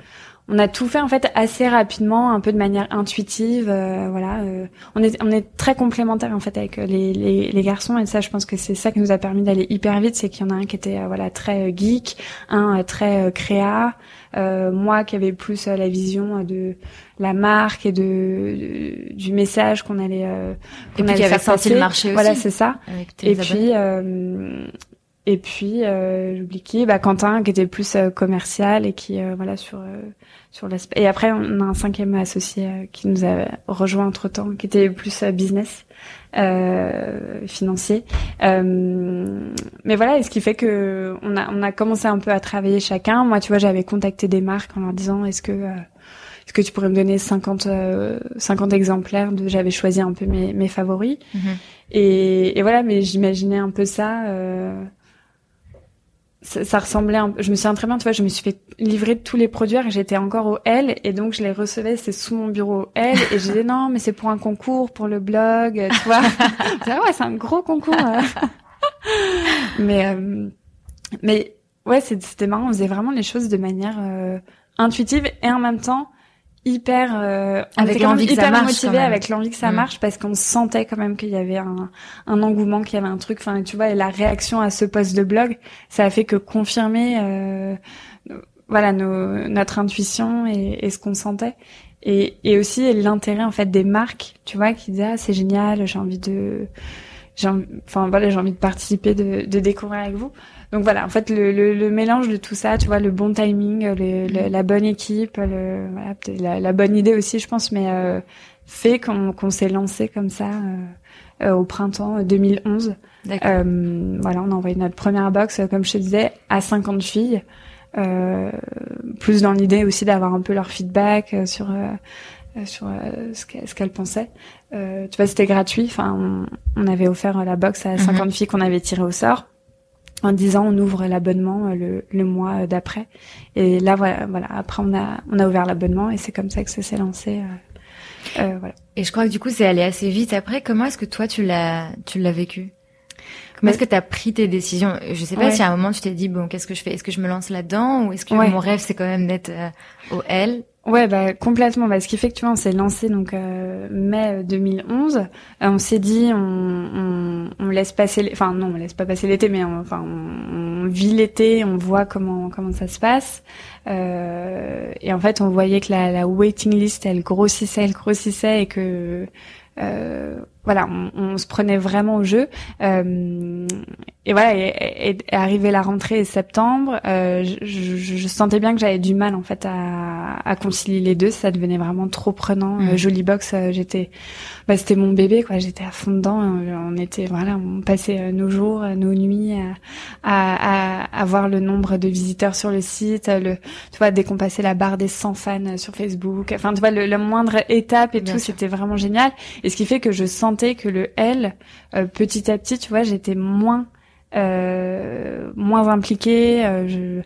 on a tout fait en fait assez rapidement, un peu de manière intuitive. Euh, voilà, euh, on est on est très complémentaires en fait avec les, les, les garçons et ça, je pense que c'est ça qui nous a permis d'aller hyper vite, c'est qu'il y en a un qui était voilà très geek, un très créa, moi qui avait plus la vision de la marque et de, du message qu'on allait qu'on allait faire passer. le marché aussi. Voilà, c'est ça. Et puis et puis euh, j'oublie qui, bah Quentin qui était plus euh, commercial et qui euh, voilà sur euh, sur l'aspect. Et après on a un cinquième associé qui nous a rejoint entre temps, qui était plus business, financier. mais voilà, et ce qui fait que on a on a commencé un peu à travailler chacun. Moi, tu vois, j'avais contacté des marques en leur disant est-ce que est-ce que tu pourrais me donner 50 50 exemplaires de j'avais choisi un peu mes mes favoris. Mm-hmm. Et, et voilà, mais j'imaginais un peu ça ça, ça, ressemblait un je me souviens très bien tu vois je me suis fait livrer tous les produits et j'étais encore au L et donc je les recevais c'est sous mon bureau au L et je disais non mais c'est pour un concours pour le blog tu vois. Ouais c'est un gros concours. Mais euh, mais ouais c'était marrant on faisait vraiment les choses de manière euh, intuitive et en même temps hyper euh, avec l'envie que ça marche motivé avec l'envie que ça mm. marche parce qu'on sentait quand même qu'il y avait un, un engouement qu'il y avait un truc. Enfin tu vois et la réaction à ce post de blog ça a fait que confirmer euh, voilà nos, notre intuition et, et ce qu'on sentait. Et, et aussi l'intérêt en fait des marques tu vois qui disaient ah c'est génial j'ai envie de j'ai enfin voilà j'ai envie de participer de, de découvrir avec vous donc voilà, en fait, le, le, le, mélange de tout ça, tu vois, le bon timing, le, mm. la bonne équipe, le, voilà, la, la, bonne idée aussi, je pense, mais euh, fait qu'on s'est lancé comme ça euh, euh au printemps 2011. Euh, voilà, on a envoyé notre première box, euh, comme je te disais, à 50 filles, plus dans l'idée aussi d'avoir un peu leur feedback sur sur ce qu'elles pensaient. tu vois, c'était gratuit. Enfin, on, on, avait offert la box à 50 mm-hmm. filles qu'on avait tirées au sort en disant on ouvre l'abonnement euh, le, le, mois d'après. Et là voilà, voilà, après on a on a ouvert l'abonnement et c'est comme ça que ça s'est lancé. Euh, euh, voilà. Et je crois que du coup c'est allé assez vite après. Comment est-ce que toi tu l'as tu l'as vécu? Comment est-ce que tu as pris tes décisions? Je sais pas si à un moment tu t'es dit bon qu'est-ce que je fais? Est-ce que je me lance là-dedans? Ou est-ce que mon rêve c'est quand même d'être euh, au L? Ouais, bah complètement. Ce qui fait que tu vois, on s'est lancé donc euh, mai 2011. Euh, on s'est dit, on, laisse passer, enfin non, on laisse pas passer l'été, mais on, enfin on, vit l'été, on voit comment comment ça se passe. Euh, et en fait, on voyait que la, la waiting list, elle grossissait, elle grossissait, et que euh, voilà, on, on, se prenait vraiment au jeu. Euh, et voilà, et, et, arrivé la rentrée septembre, euh, je, je, je, sentais bien que j'avais du mal en fait à, à, concilier les deux. Ça devenait vraiment trop prenant. Mmh. Jolie Box, euh, j'étais, bah, c'était mon bébé quoi. J'étais à fond dedans. On était voilà, on passait euh, nos jours, nos nuits à, à, à, voir le nombre de visiteurs sur le site. Le, tu vois, dès qu'on passait la barre des 100 fans sur Facebook. Enfin, tu vois, le, la moindre étape et tout, c'était vraiment génial. Et ce qui fait que je sens que le L, euh, petit à petit, tu vois, j'étais moins euh, moins impliquée. Euh, je...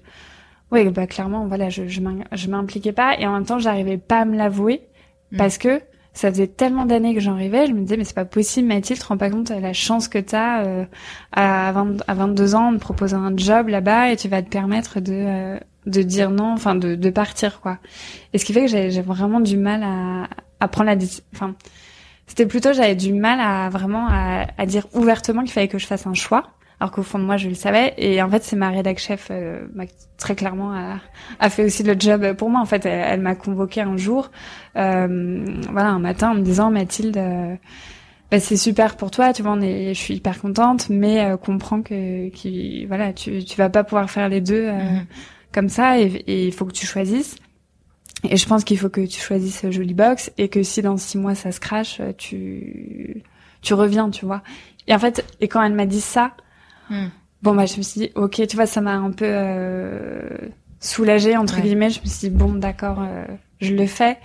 Oui, bah clairement, voilà, je je m'impliquais pas et en même temps, j'arrivais pas à me l'avouer mm. parce que ça faisait tellement d'années que j'en rêvais, je me disais mais c'est pas possible Mathilde, tu te rends pas compte de la chance que t'as euh, à, 20, à 22 ans de proposer un job là-bas et tu vas te permettre de euh, de dire non, enfin de, de partir quoi. Et ce qui fait que j'ai vraiment du mal à, à prendre la enfin c'était plutôt j'avais du mal à vraiment à, à dire ouvertement qu'il fallait que je fasse un choix alors qu'au fond de moi je le savais. Et en fait c'est ma rédac chef euh, très clairement a, a, fait aussi le job pour moi. En fait elle, m'a convoqué un jour euh, voilà un matin en me disant Mathilde euh, bah, c'est super pour toi tu vois on est, je suis hyper contente mais euh, comprends que qui voilà tu tu vas pas pouvoir faire les deux euh, mhm. comme ça et il faut que tu choisisses et je pense qu'il faut que tu choisisses Jolie Box et que si dans six mois ça se crache tu tu reviens tu vois et en fait et quand elle m'a dit ça Hmm. Bon, bah, je me suis dit, ok, tu vois, ça m'a un peu euh, soulagée, entre guillemets. Je me suis dit, bon, d'accord, euh, je le fais.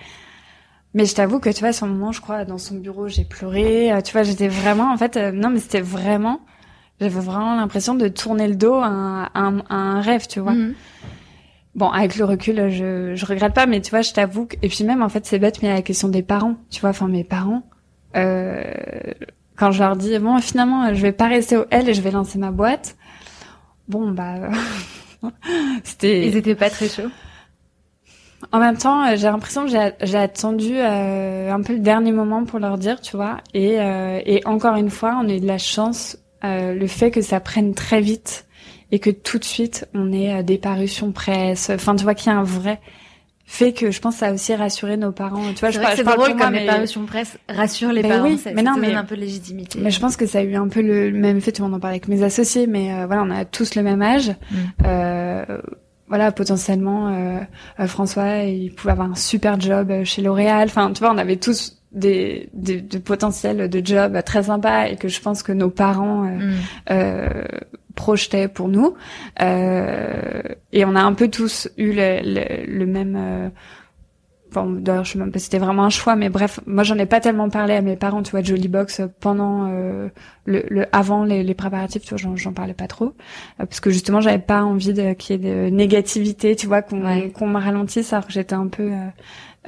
Mais je t'avoue que, tu vois, à ce moment, je crois, dans son bureau, j'ai pleuré. Euh, tu vois, j'étais vraiment, en fait, euh, non, mais c'était vraiment, j'avais vraiment l'impression de tourner le dos à, un, rêve, tu vois. Hmm. Bon, avec le recul, je, je regrette pas, mais tu vois, je t'avoue que... Et puis même, en fait, c'est bête, mais a la question des parents, tu vois, enfin, mes parents... Euh, quand je leur dis bon finalement je vais pas rester au L et je vais lancer ma boîte bon bah c'était ils étaient pas très chauds. En même temps j'ai l'impression que j'ai attendu euh, un peu le dernier moment pour leur dire tu vois et euh, et encore une fois on a eu de la chance euh, le fait que ça prenne très vite et que tout de suite on ait des parutions presse enfin tu vois qu'il y a un vrai fait que je pense que ça a aussi rassuré nos parents. Tu vois, je, vrai je, parle drôle comme les parutions presse rassurent les parents. Oui, ça, mais non, mais un peu de légitimité. Mais je pense que ça a eu un peu le même effet. Tout le monde en parle avec mes associés, mais euh, voilà, on a tous le même âge. Mm. Euh, voilà, potentiellement, euh, euh, François, il pouvait avoir un super job chez L'Oréal. Enfin, tu vois, on avait tous des, des, de potentiels de job très sympas et que je pense que nos parents mm. euh, projetait pour nous. Euh, et on a un peu tous eu le, le, même. Euh, bon, d'ailleurs, je sais même pas si c'était vraiment un choix, mais bref, moi j'en ai pas tellement parlé à mes parents, tu vois, Jolly Box pendant euh, le, le, avant les, les préparatifs, tu vois, j'en parlais pas trop, euh, parce que justement j'avais pas envie de qu'il y ait de négativité, tu vois, qu'on qu'on me ralentisse, alors que j'étais un peu euh,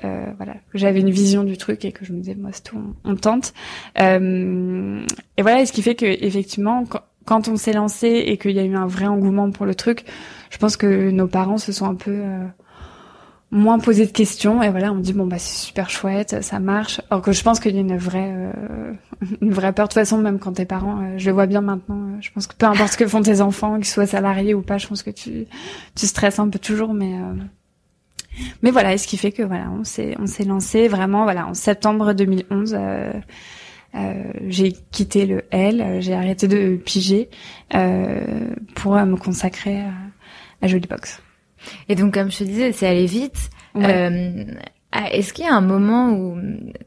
euh, voilà, j'avais une vision du truc et que je me disais moi c'est tout, on, tente. Euh, et voilà, ce qui fait que effectivement, quand, quand on s'est lancé et qu'il y a eu un vrai engouement pour le truc, je pense que nos parents se sont un peu euh, moins posé de questions et voilà, on dit bon bah c'est super chouette, ça marche. Alors que je pense qu'il y a une vraie euh, une vraie peur de toute façon même quand tes parents, euh, je le vois bien maintenant, je pense que peu importe ce que font tes enfants, qu'ils soient salariés ou pas, je pense que tu tu stresses un peu toujours mais mais voilà, et ce qui fait que voilà, on s'est on s'est lancé vraiment voilà en septembre 2011 euh, j'ai quitté le L, euh, j'ai arrêté de piger euh, pour me consacrer à, Jolie Box. Et donc, comme je te disais, c'est allé vite. Est-ce qu'il y a un moment où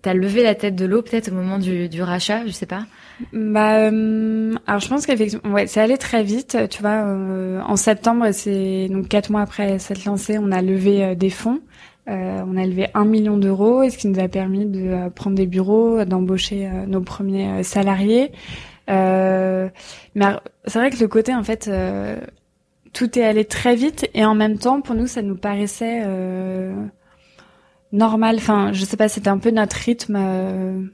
tu as levé la tête de l'eau, peut-être au moment du, du, rachat, je sais pas? Bah, alors je pense qu'effectivement, ouais, c'est allé très vite. Tu vois, en septembre, c'est donc quatre mois après cette lancée, on a levé des fonds. Euh, on a levé un million d'euros, et ce qui nous a permis de euh, prendre des bureaux, d'embaucher euh, nos premiers salariés. mais c'est vrai que le côté en fait, tout est allé très vite et en même temps, pour nous, ça nous paraissait normal. Enfin, je sais pas, c'était un peu notre rythme.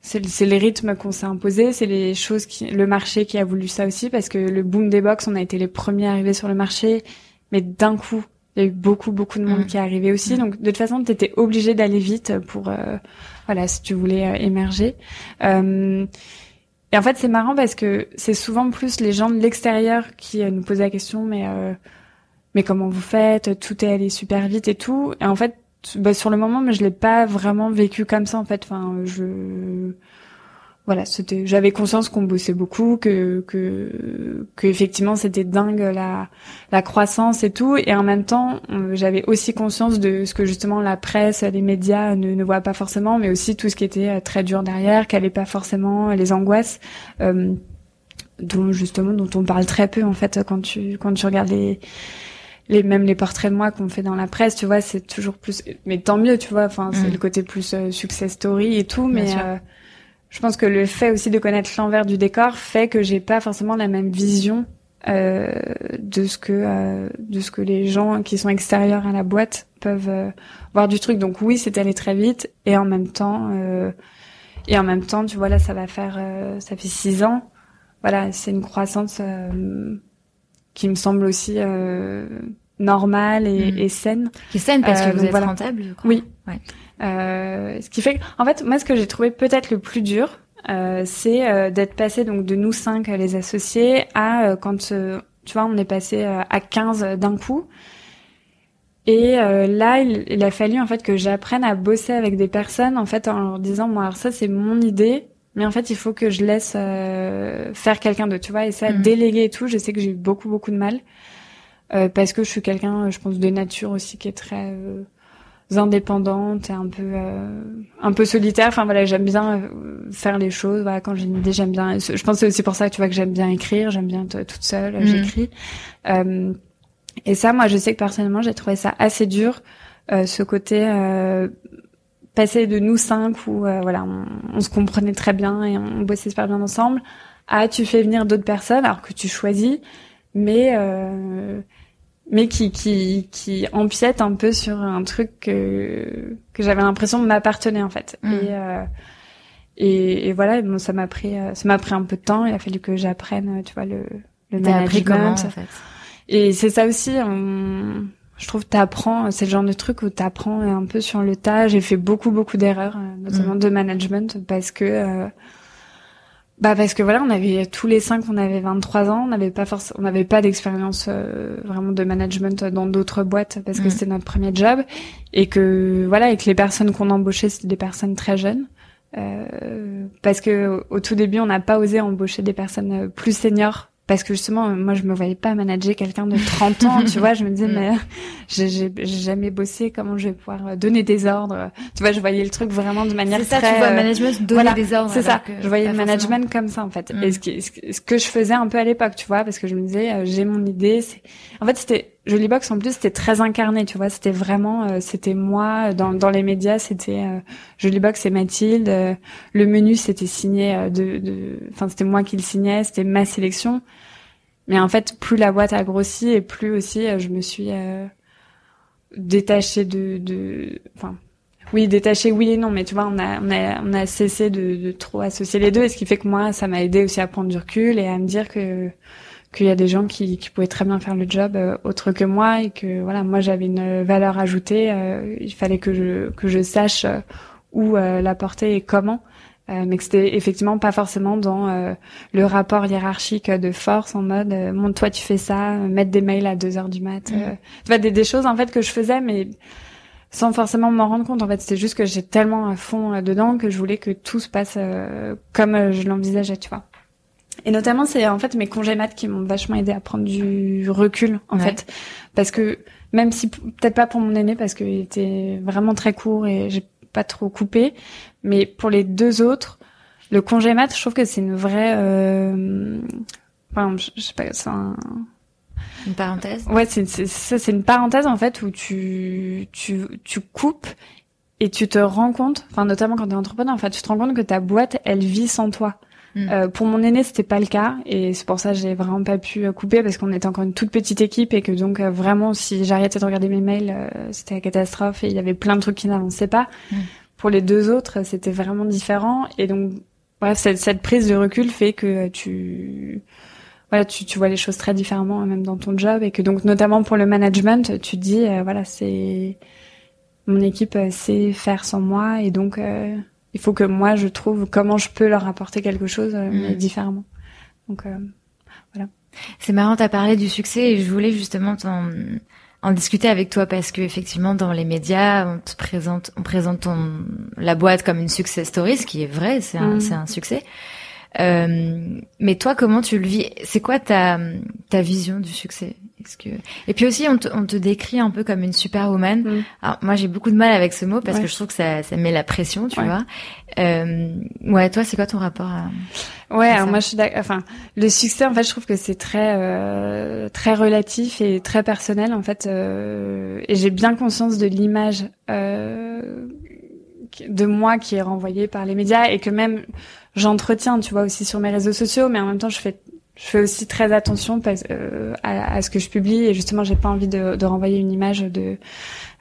c'est les rythmes qu'on s'est imposés, c'est les choses qui, le marché qui a voulu ça aussi, parce que le boom des box, on a été les premiers arrivés sur le marché, mais d'un coup, il y a eu beaucoup beaucoup de monde mm. qui est arrivé aussi. Mm. Donc de toute façon, tu étais obligé d'aller vite pour euh, voilà si tu voulais euh, émerger. Euh, et en fait, c'est marrant parce que c'est souvent plus les gens de l'extérieur qui nous posent la question, mais mais comment vous faites? Tout est allé super vite et tout. Et en fait, bah, sur le moment, mais je l'ai pas vraiment vécu comme ça en fait. Enfin, je voilà, c'était, j'avais conscience qu'on bossait beaucoup, que que que effectivement c'était dingue la la croissance et tout, et en même temps euh, j'avais aussi conscience de ce que justement la presse, les médias ne, ne voient pas forcément, mais aussi tout ce qui était euh, très dur derrière, qu'elle n'est pas forcément les angoisses. Euh, dont justement dont on parle très peu en fait quand tu quand tu regardes les les même les portraits de moi qu'on fait dans la presse tu vois c'est toujours plus mais tant mieux tu vois enfin c'est mm. le côté plus success story et tout mais je pense que le fait aussi de connaître l'envers du décor fait que j'ai pas forcément la même vision euh, de ce que euh, de ce que les gens qui sont extérieurs à la boîte peuvent euh, voir du truc. Donc oui, c'est allé très vite et en même temps et en même temps, tu vois là, ça va faire ça fait six ans. Voilà, c'est une croissance qui me semble aussi normale et, mm. et, saine. Qui est saine parce que vous êtes rentable, je crois. Oui. Ouais. Ce qui fait, en fait, moi, ce que j'ai trouvé peut-être le plus dur, euh, c'est euh, d'être passé donc de nous cinq les associés à euh, quand tu vois on est passé à 15 d'un coup. Et là, il, a fallu en fait que j'apprenne à bosser avec des personnes en fait en leur disant moi alors ça c'est mon idée, mais en fait il faut que je laisse faire quelqu'un d'autre, tu vois, et ça mmh. déléguer et tout. Je sais que j'ai eu beaucoup beaucoup de mal parce que je suis quelqu'un, je pense de nature aussi qui est très indépendante et un peu euh, un peu solitaire enfin voilà j'aime bien euh, faire les choses. Voilà quand j'ai une idée j'aime bien je pense que c'est aussi pour ça que tu vois que j'aime bien écrire. J'aime bien être toute seule mhm. j'écris. Euh, et ça moi je sais que personnellement j'ai trouvé ça assez dur euh, ce côté euh, passer de nous cinq où voilà on, on, se comprenait très bien et on bossait super bien ensemble à tu fais venir d'autres personnes alors que tu choisis. Mais mais qui qui qui empiète un peu sur un truc que que j'avais l'impression de m'appartenir en fait. Mm. et, euh, et, et voilà bon ça m'a pris euh, ça m'a pris un peu de temps. Il a fallu que j'apprenne tu vois le le management. comment, en fait? Et c'est ça aussi on, je trouve t'apprends c'est le genre de truc où t'apprends un peu sur le tas. J'ai fait beaucoup beaucoup d'erreurs euh, notamment mm. de management parce que euh, bah parce que voilà, on avait tous les cinq, on avait 23 ans, on n'avait pas forcément, on n'avait pas d'expérience euh, vraiment de management dans d'autres boîtes parce que mm. c'était notre premier job et que voilà, et que les personnes qu'on embauchait c'était des personnes très jeunes. Euh, parce que au tout début, on n'a pas osé embaucher des personnes plus seniors parce que justement moi je me voyais pas manager quelqu'un de 30 ans tu vois je me disais mm. mais j'ai jamais bossé comment je vais pouvoir euh, donner des ordres? Tu vois je voyais le truc vraiment de manière c'est ça tu vois management donner des ordres c'est ça. je voyais le management comme ça en fait. Mm. et ce, ce, que je faisais un peu à l'époque tu vois parce que je me disais euh, j'ai mon idée c'est en fait c'était Jolie Box en plus c'était très incarné, tu vois, c'était vraiment euh, c'était moi dans dans les médias, c'était euh, Jolie Box et Mathilde, euh, le menu c'était signé euh, de enfin c'était moi qui le signais, c'était ma sélection. Mais en fait, plus la boîte a grossi et plus aussi je me suis détachée de de enfin oui, détachée oui et non, mais tu vois, on a on a on a cessé de, de trop associer les deux et ce qui fait que moi ça m'a aidé aussi à prendre du recul et à me dire que qu'il y a des gens qui, qui pouvaient très bien faire le job euh, autre que moi et que voilà moi j'avais une valeur ajoutée euh, il fallait que je que je sache euh, où la porter et comment. Mais que c'était effectivement pas forcément dans le rapport hiérarchique de force en mode montre toi tu fais ça mettre des mails à deux heures du mat mm. tu vois des, des choses en fait que je faisais mais sans forcément m'en rendre compte en fait. C'était juste que j'ai tellement à fond dedans que je voulais que tout se passe comme je l'envisageais tu vois et notamment, c'est en fait mes congés maths qui m'ont vachement aidé à prendre du recul, en fait, parce que même si peut-être pas pour mon aîné parce qu'il était vraiment très court et j'ai pas trop coupé, mais pour les deux autres, le congé maths, je trouve que c'est une vraie, euh... enfin, je, sais pas, c'est un... Une parenthèse. Ouais, c'est ça, c'est une parenthèse en fait où tu tu tu coupes et tu te rends compte, enfin notamment quand tu es entrepreneur, en fait, tu te rends compte que ta boîte, elle vit sans toi. Mm. Euh, pour mon aîné, c'était pas le cas et c'est pour ça que j'ai vraiment pas pu euh, couper parce qu'on était encore une toute petite équipe et que donc euh, vraiment si j'arrêtais de regarder mes mails, c'était la catastrophe et il y avait plein de trucs qui n'avançaient pas. Mm. Pour les deux autres, c'était vraiment différent et donc bref, cette, cette, prise de recul fait que tu voilà, tu, tu vois les choses très différemment même dans ton job et que donc notamment pour le management, tu te dis voilà, c'est mon équipe sait faire sans moi et donc il faut que moi je trouve comment je peux leur apporter quelque chose euh, mais mm. différemment. Donc euh, voilà. C'est marrant, t'as parlé du succès et je voulais justement en discuter avec toi parce que effectivement dans les médias on te présente on présente ton la boîte comme une success story ce qui est vrai c'est un mm. c'est un succès euh, mais toi comment tu le vis? C'est quoi ta ta vision du succès? Que et puis aussi on te, on te décrit un peu comme une superwoman. Mm. Alors moi j'ai beaucoup de mal avec ce mot parce que je trouve que ça, ça met la pression, tu vois. Euh, ouais, toi c'est quoi ton rapport à Ouais, alors moi je suis enfin le succès en fait je trouve que c'est très euh, très relatif et très personnel en fait euh, et j'ai bien conscience de l'image euh, de moi qui est renvoyée par les médias et que même j'entretiens tu vois aussi sur mes réseaux sociaux mais en même temps je fais je fais aussi très attention euh, à, à, ce que je publie et justement j'ai pas envie de, de renvoyer une image de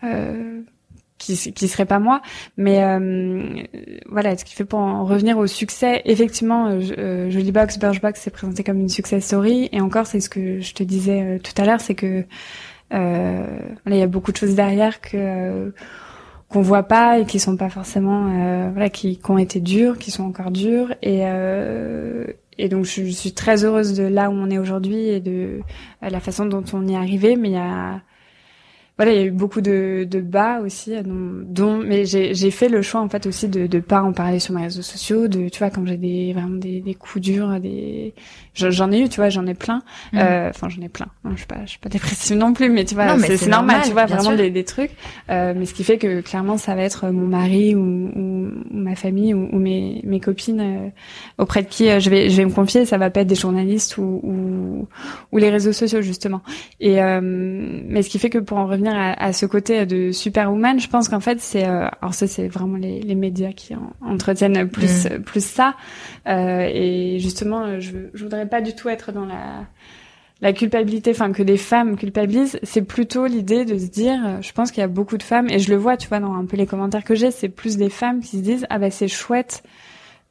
euh, qui qui serait pas moi. Mais euh, voilà ce qui fait pour en revenir au succès effectivement euh, euh Jolie Box Birchbox s'est présenté comme une success story. Et encore c'est ce que je te disais euh, tout à l'heure c'est que il y a beaucoup de choses derrière que qu'on voit pas et qui sont pas forcément voilà qui, qui ont été dures qui sont encore dures. Et et donc je, suis très heureuse de là où on est aujourd'hui et de la façon dont on y est arrivé. Mais il y a voilà, il y a eu beaucoup de, de bas aussi, dont, mais j'ai fait le choix en fait aussi de de pas en parler sur mes réseaux sociaux, de tu vois quand j'ai des vraiment des, des coups durs, des j'en ai eu, tu vois, j'en ai plein, mm. euh, enfin j'en ai plein. je suis pas je suis pas dépressive non plus, mais tu vois, c'est normal, tu vois vraiment des, des trucs, euh, mais ce qui fait que clairement ça va être mon mari ou, ou, ma famille ou, ou, mes mes copines euh, auprès de qui euh, je vais je vais me confier, ça va pas être des journalistes ou ou, ou les réseaux sociaux justement. Et euh, mais ce qui fait que pour en revenir à, ce côté de superwoman, je pense qu'en fait c'est, euh, alors ça c'est vraiment les, les, médias qui entretiennent plus mm. plus ça. Euh, et justement, je, je voudrais pas du tout être dans la culpabilité, enfin que des femmes culpabilisent, c'est plutôt l'idée de se dire, je pense qu'il y a beaucoup de femmes, et je le vois, tu vois, dans un peu les commentaires que j'ai, c'est plus des femmes qui se disent, ah bah c'est chouette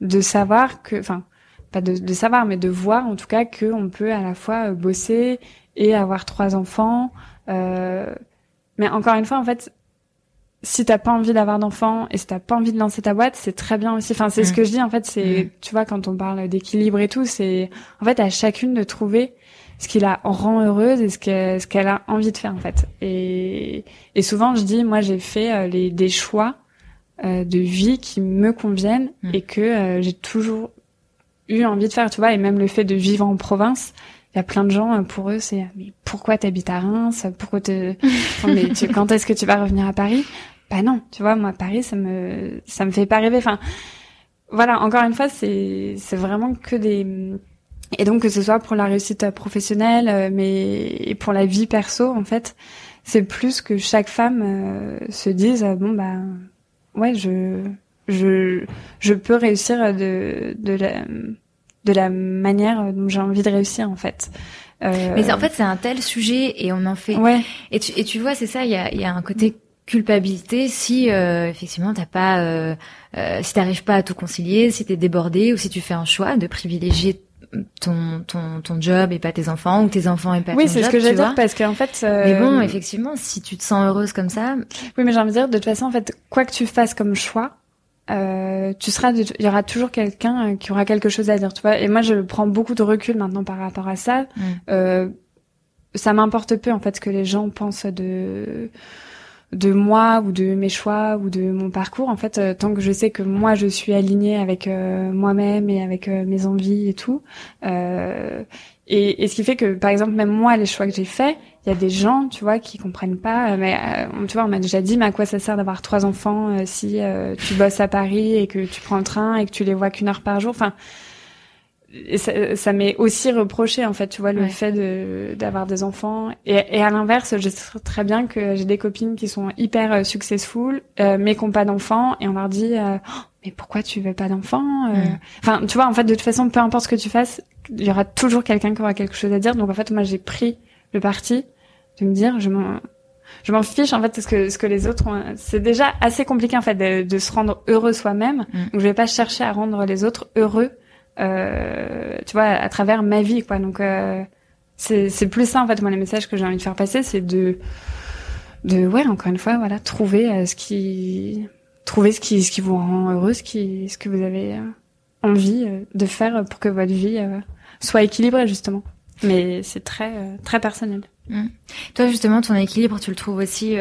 de savoir que, enfin, pas de, savoir, mais de voir en tout cas qu'on peut à la fois bosser et avoir trois enfants, euh, mais encore une fois, en fait, si t'as pas envie d'avoir d'enfants et si t'as pas envie de lancer ta boîte, c'est très bien aussi. Enfin, c'est ce mm. que je dis en fait. C'est, mm. tu vois, quand on parle d'équilibre et tout, c'est en fait à chacune de trouver ce qui la rend heureuse et ce qu'elle ce qu'elle a envie de faire en fait. Et, et souvent, je dis, moi, j'ai fait euh, les des choix euh, de vie qui me conviennent mm. et que euh, j'ai toujours eu envie de faire. Tu vois, et même le fait de vivre en province, il y a plein de gens, euh, pour eux, c'est mais pourquoi t'habites à Reims? Pourquoi te mais tu, quand est-ce que tu vas revenir à Paris? Bah non, tu vois, moi Paris, ça me ça me fait pas rêver. Enfin, voilà, encore une fois, c'est c'est vraiment que des et donc que ce soit pour la réussite professionnelle, euh, mais pour la vie perso, en fait, c'est plus que chaque femme euh, se dise bon bah ouais, je je je peux réussir de de la de la manière dont j'ai envie de réussir en fait. Euh... Mais en fait c'est un tel sujet et on en fait. Ouais. Et tu, et tu vois c'est ça il y a, y a un côté culpabilité si euh, effectivement t'as pas euh, euh, si t'arrives pas à tout concilier si t'es débordé ou si tu fais un choix de privilégier ton ton ton job et pas tes enfants ou tes enfants et pas oui, ton job. Oui, c'est ce que j'allais dire parce qu'en fait. Euh... Mais bon, effectivement, si tu te sens heureuse comme ça. Oui, mais j'ai envie de dire de toute façon, en fait, quoi que tu fasses comme choix, euh, tu seras, il y aura toujours quelqu'un euh, qui aura quelque chose à dire, tu vois. Et moi, je prends beaucoup de recul maintenant par rapport à ça. Mm. Euh, ça m'importe peu en fait ce que les gens pensent de de moi ou de mes choix ou de mon parcours. En fait, euh, tant que je sais que moi je suis alignée avec moi-même et avec mes envies et tout. Et, et, ce qui fait que, par exemple, même moi, les choix que j'ai faits, il y a des gens, tu vois, qui comprennent pas. Euh, mais euh, tu vois, on m'a déjà dit, mais à quoi ça sert d'avoir trois enfants euh, si tu bosses à Paris et que tu prends le train et que tu les vois qu'une heure par jour? Enfin, et ça, ça m'est aussi reproché en fait, tu vois, le fait de d'avoir des enfants. Et, et à l'inverse, je sais très bien que j'ai des copines qui sont hyper successful, mais qui n'ont pas d'enfants, et on leur dit, oh, mais pourquoi tu veux pas d'enfants Enfin, tu vois, en fait, de toute façon, peu importe ce que tu fasses, il y aura toujours quelqu'un qui aura quelque chose à dire. Donc en fait, moi, j'ai pris le parti de me dire, je m'en, je m'en fiche en fait ce que ce que les autres ont. C'est déjà assez compliqué en fait de, de se rendre heureux soi-même. Mm. Donc je vais pas chercher à rendre les autres heureux, euh, tu vois, à travers ma vie quoi. Donc euh, c'est c'est plus ça en fait moi les messages que j'ai envie de faire passer, c'est de de ouais encore une fois voilà trouver euh, ce qui trouver ce qui ce qui vous rend heureux, ce qui ce que vous avez euh, envie euh, de faire pour que votre vie soit équilibrée justement. Mais c'est très très personnel. Mmh. Toi, justement, ton équilibre, tu le trouves aussi.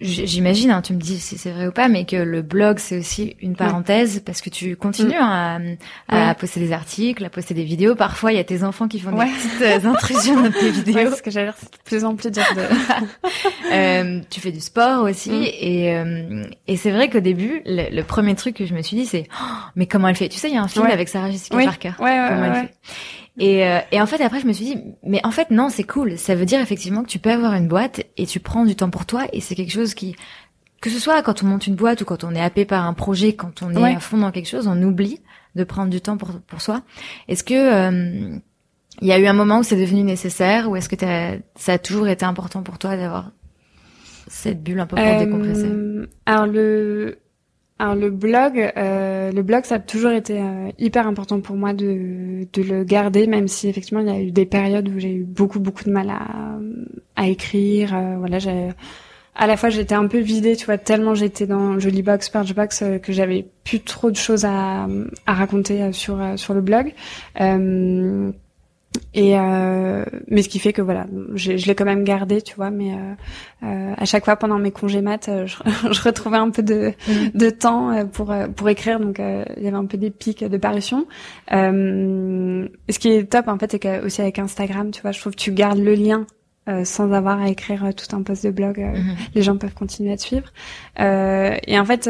J'imagine, hein, tu me dis si c'est vrai ou pas, mais que le blog c'est aussi une parenthèse parce que tu continues hein, à, à poster des articles, à poster des vidéos. Parfois, il y a tes enfants qui font des petites euh, intrusions dans tes vidéos. parce que j'allais c'est de plus en plus dur de. euh, tu fais du sport aussi mmh. et euh, et c'est vrai qu'au début, le, premier truc que je me suis dit, c'est oh, mais comment elle fait? Tu sais, il y a un film avec Sarah Jessica Parker. Ouais, comment elle fait? Et, euh, et en fait, après, je me suis dit, mais en fait, non, c'est cool. Ça veut dire effectivement que tu peux avoir une boîte et tu prends du temps pour toi et c'est quelque chose qui, que ce soit quand on monte une boîte ou quand on est happé par un projet, quand on est à fond dans quelque chose, on oublie de prendre du temps pour, pour soi. Est-ce que, euh, Il y a eu un moment où c'est devenu nécessaire ou est-ce que ça a toujours été important pour toi d'avoir cette bulle un peu pour décompresser? Alors le alors le blog, euh, le blog, ça a toujours été euh, hyper important pour moi de, de le garder, même si effectivement il y a eu des périodes où j'ai eu beaucoup beaucoup de mal à, à écrire. Euh, voilà, à la fois j'étais un peu vidée, tu vois, tellement j'étais dans Jollybox, Perchbox euh, que j'avais plus trop de choses à, à raconter sur sur le blog. Et euh, mais ce qui fait que voilà, je, je l'ai quand même gardé, tu vois. Mais euh, euh, à chaque fois pendant mes congés maths, euh, je, je retrouvais un peu de, mm. de temps euh, pour euh, pour écrire, donc il y avait un peu des pics de parution. ce qui est top en fait, c'est que aussi avec Instagram, tu vois, je trouve que tu gardes le lien sans avoir à écrire tout un post de blog. Mm-hmm. Les gens peuvent continuer à te suivre. et en fait,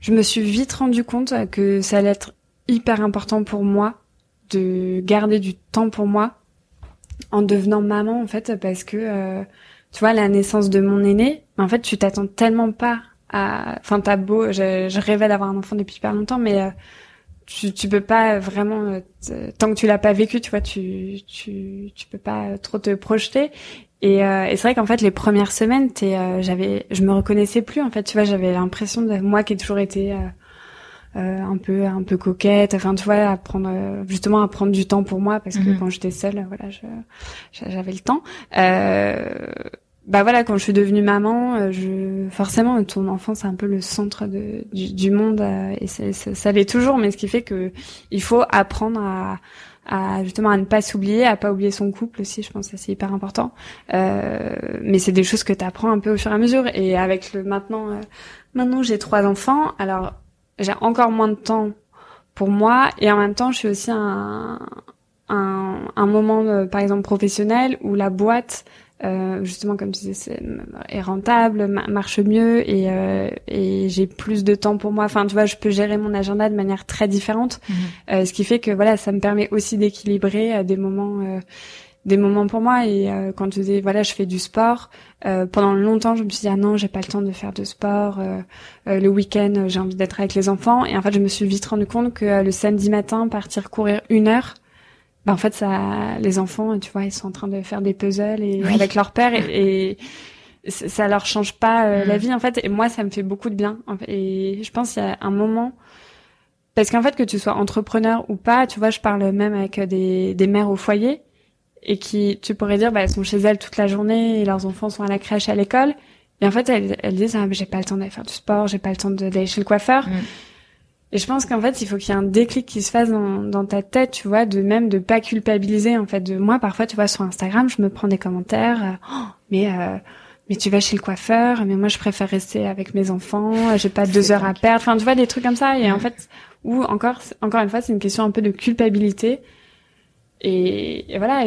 je me suis vite rendu compte que ça allait être hyper important pour moi de garder du temps pour moi en devenant maman en fait parce que euh, tu vois la naissance de mon aîné en fait tu t'attends tellement pas à enfin t'as beau je, je rêvais d'avoir un enfant depuis pas longtemps mais euh, tu, tu peux pas vraiment euh, tant que tu l'as pas vécu tu vois tu tu peux pas trop te projeter. Et, et c'est vrai qu'en fait les premières semaines t'es j'avais je me reconnaissais plus en fait tu vois j'avais l'impression de moi qui ai toujours été euh, un peu un peu coquette enfin tu vois à prendre euh, justement à prendre du temps pour moi parce que mhm. quand j'étais seule voilà je j'avais le temps euh, bah voilà quand je suis devenue maman euh, je forcément ton enfant c'est un peu le centre de, du, du monde et ça, ça l'est toujours mais ce qui fait que il faut apprendre à à justement à ne pas s'oublier, à pas oublier son couple aussi, je pense que c'est hyper important. Euh, mais c'est des choses que tu apprends un peu au fur et à mesure. Et avec le maintenant, maintenant j'ai trois enfants. Alors j'ai encore moins de temps pour moi. Et en même temps je suis aussi un un, un moment euh, par exemple professionnel où la boîte euh, justement comme tu disais est rentable marche mieux et euh, et j'ai plus de temps pour moi. Enfin tu vois je peux gérer mon agenda de manière très différente. Euh, ce qui fait que voilà ça me permet aussi d'équilibrer euh, des moments des moments pour moi et euh, quand je disais voilà je fais du sport euh, pendant longtemps je me suis dit ah non j'ai pas le temps de faire de sport euh, le week-end j'ai envie d'être avec les enfants. Et en fait je me suis vite rendu compte que le samedi matin partir courir une heure bah en fait ça les enfants tu vois ils sont en train de faire des puzzles et avec leur père et, ça leur change pas la mm. vie en fait. Et moi ça me fait beaucoup de bien. Et je pense qu'il y a un moment parce qu'en fait que tu sois entrepreneur ou pas tu vois je parle même avec des, des mères au foyer et qui, tu pourrais dire, bah, elles sont chez elles toute la journée et leurs enfants sont à la crèche, à l'école. Et en fait, elles, elles disent, ah, mais j'ai pas le temps d'aller faire du sport, j'ai pas le temps d'aller chez le coiffeur. Mm. Et je pense qu'en fait, il faut qu'il y ait un déclic qui se fasse dans, dans, ta tête, tu vois, de même de pas culpabiliser, en fait. De moi, parfois, tu vois, sur Instagram, je me prends des commentaires, euh, oh, mais euh, mais tu vas chez le coiffeur, mais moi, je préfère rester avec mes enfants, j'ai pas deux heures à perdre. Enfin, tu vois, des trucs comme ça. Et en mm. fait, ou encore, encore une fois, c'est une question un peu de culpabilité et, et, voilà.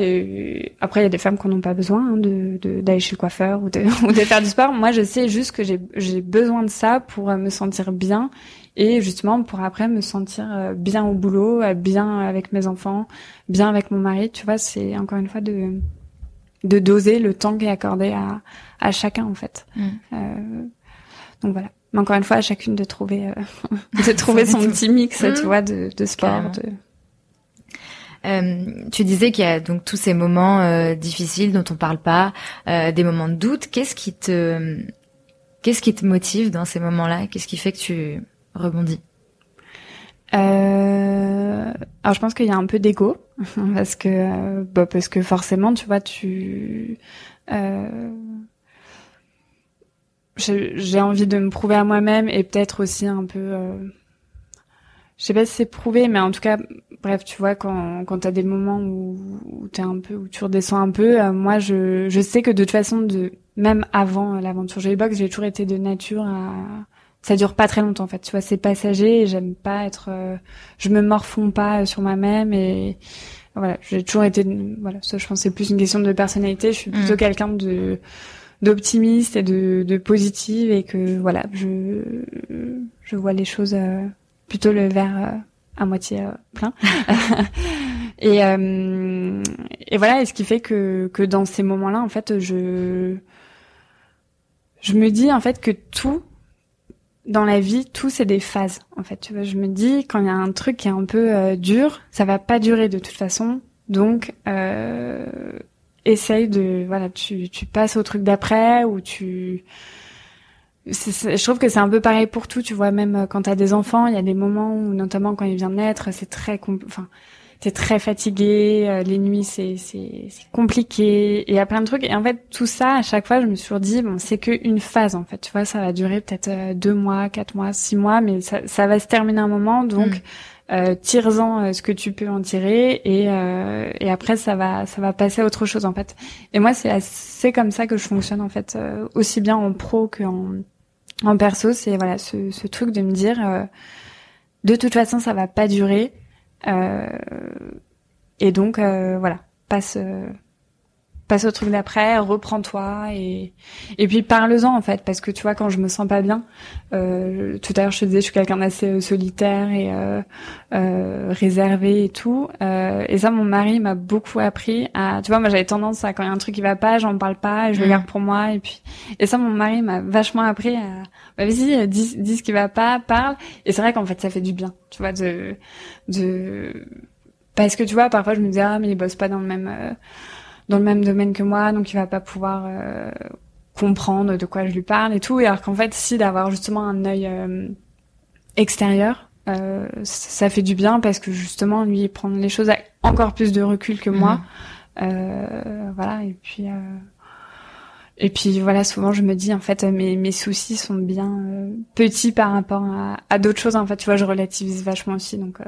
après, il y a des femmes qui n'ont pas besoin hein, de d'aller chez le coiffeur ou de, ou de faire du sport. Moi, je sais juste que j'ai j'ai besoin de ça pour me sentir bien et justement pour après me sentir euh, bien au boulot, euh, bien avec mes enfants, bien avec mon mari. Tu vois, c'est encore une fois de de doser le temps qui est accordé à à chacun en fait. Mm. Euh, donc voilà. Mais encore une fois, à chacune de trouver de trouver son petit mix, tu mm. vois, de, de sport, de euh, tu disais qu'il y a donc tous ces moments euh, difficiles dont on parle pas, euh, des moments de doute. Qu'est-ce qui te, qu'est-ce qui te motive dans ces moments-là? Qu'est-ce qui fait que tu rebondis? Alors je pense qu'il y a un peu d'ego parce que bah, parce que forcément tu vois tu j'ai envie de me prouver à moi-même et peut-être aussi un peu je sais pas si c'est prouvé, mais en tout cas, bref, tu vois, quand, quand t'as des moments où, où t'es un peu, où tu redescends un peu, euh, moi, je, je sais que de toute façon, de, même avant l'aventure Joybox, j'ai toujours été de nature à, ça dure pas très longtemps, en fait, tu vois, c'est passager et j'aime pas être, euh, je me morfonds pas sur moi-même et, voilà, j'ai toujours été, voilà, ça, je pense, c'est plus une question de personnalité, je suis plutôt mm. quelqu'un de, d'optimiste et de, de positive et que, voilà, je, je vois les choses, euh, plutôt le verre euh, à moitié euh, plein. et, euh, et voilà, et ce qui fait que, que dans ces moments-là, en fait, je, je me dis en fait que tout dans la vie, tout c'est des phases. En fait, tu vois, je me dis quand il y a un truc qui est un peu dur, ça va pas durer de toute façon. Donc, euh, essaye de, voilà, tu, tu passes au truc d'après ou tu, je trouve que c'est un peu pareil pour tout, tu vois, même quand t'as des enfants, il y a des moments où, notamment quand il vient de naître, c'est très, enfin, t'es très fatigué, euh, les nuits c'est c'est compliqué, et il y a plein de trucs. Et en fait, tout ça, à chaque fois, je me suis dit, bon, c'est qu'une phase, en fait, tu vois, ça va durer peut-être euh, deux mois, quatre mois, six mois, mais ça, ça va se terminer un moment, donc. Mm. Euh, tire-en euh, ce que tu peux en tirer et, euh, et après ça va ça va passer à autre chose en fait et moi c'est assez comme ça que je fonctionne en fait aussi bien en pro qu'en en perso c'est voilà ce, ce truc de me dire de toute façon ça va pas durer euh, et donc euh, voilà, passe euh, passe au truc d'après, reprends-toi et et puis parle-en en fait parce que tu vois quand je me sens pas bien, euh, tout à l'heure je te disais je suis quelqu'un d'assez solitaire et euh, euh, réservé et tout et ça mon mari m'a beaucoup appris à tu vois moi j'avais tendance à quand il y a un truc qui va pas j'en parle pas et je le mmh. garde pour moi et puis et ça mon mari m'a vachement appris à bah, vas-y dis, dis ce qui va pas parle et c'est vrai qu'en fait ça fait du bien tu vois de de parce que tu vois parfois je me disais ah mais il bosse pas dans le même euh, dans le même domaine que moi donc il va pas pouvoir euh, comprendre de quoi je lui parle et tout et alors qu'en fait si d'avoir justement un œil euh, extérieur ça fait du bien parce que justement lui il prend les choses avec encore plus de recul que moi mmh. voilà et puis et puis voilà, souvent je me dis en fait mes, mes soucis sont bien euh, petits par rapport à, à d'autres choses. En fait, tu vois, je relativise vachement aussi, donc euh,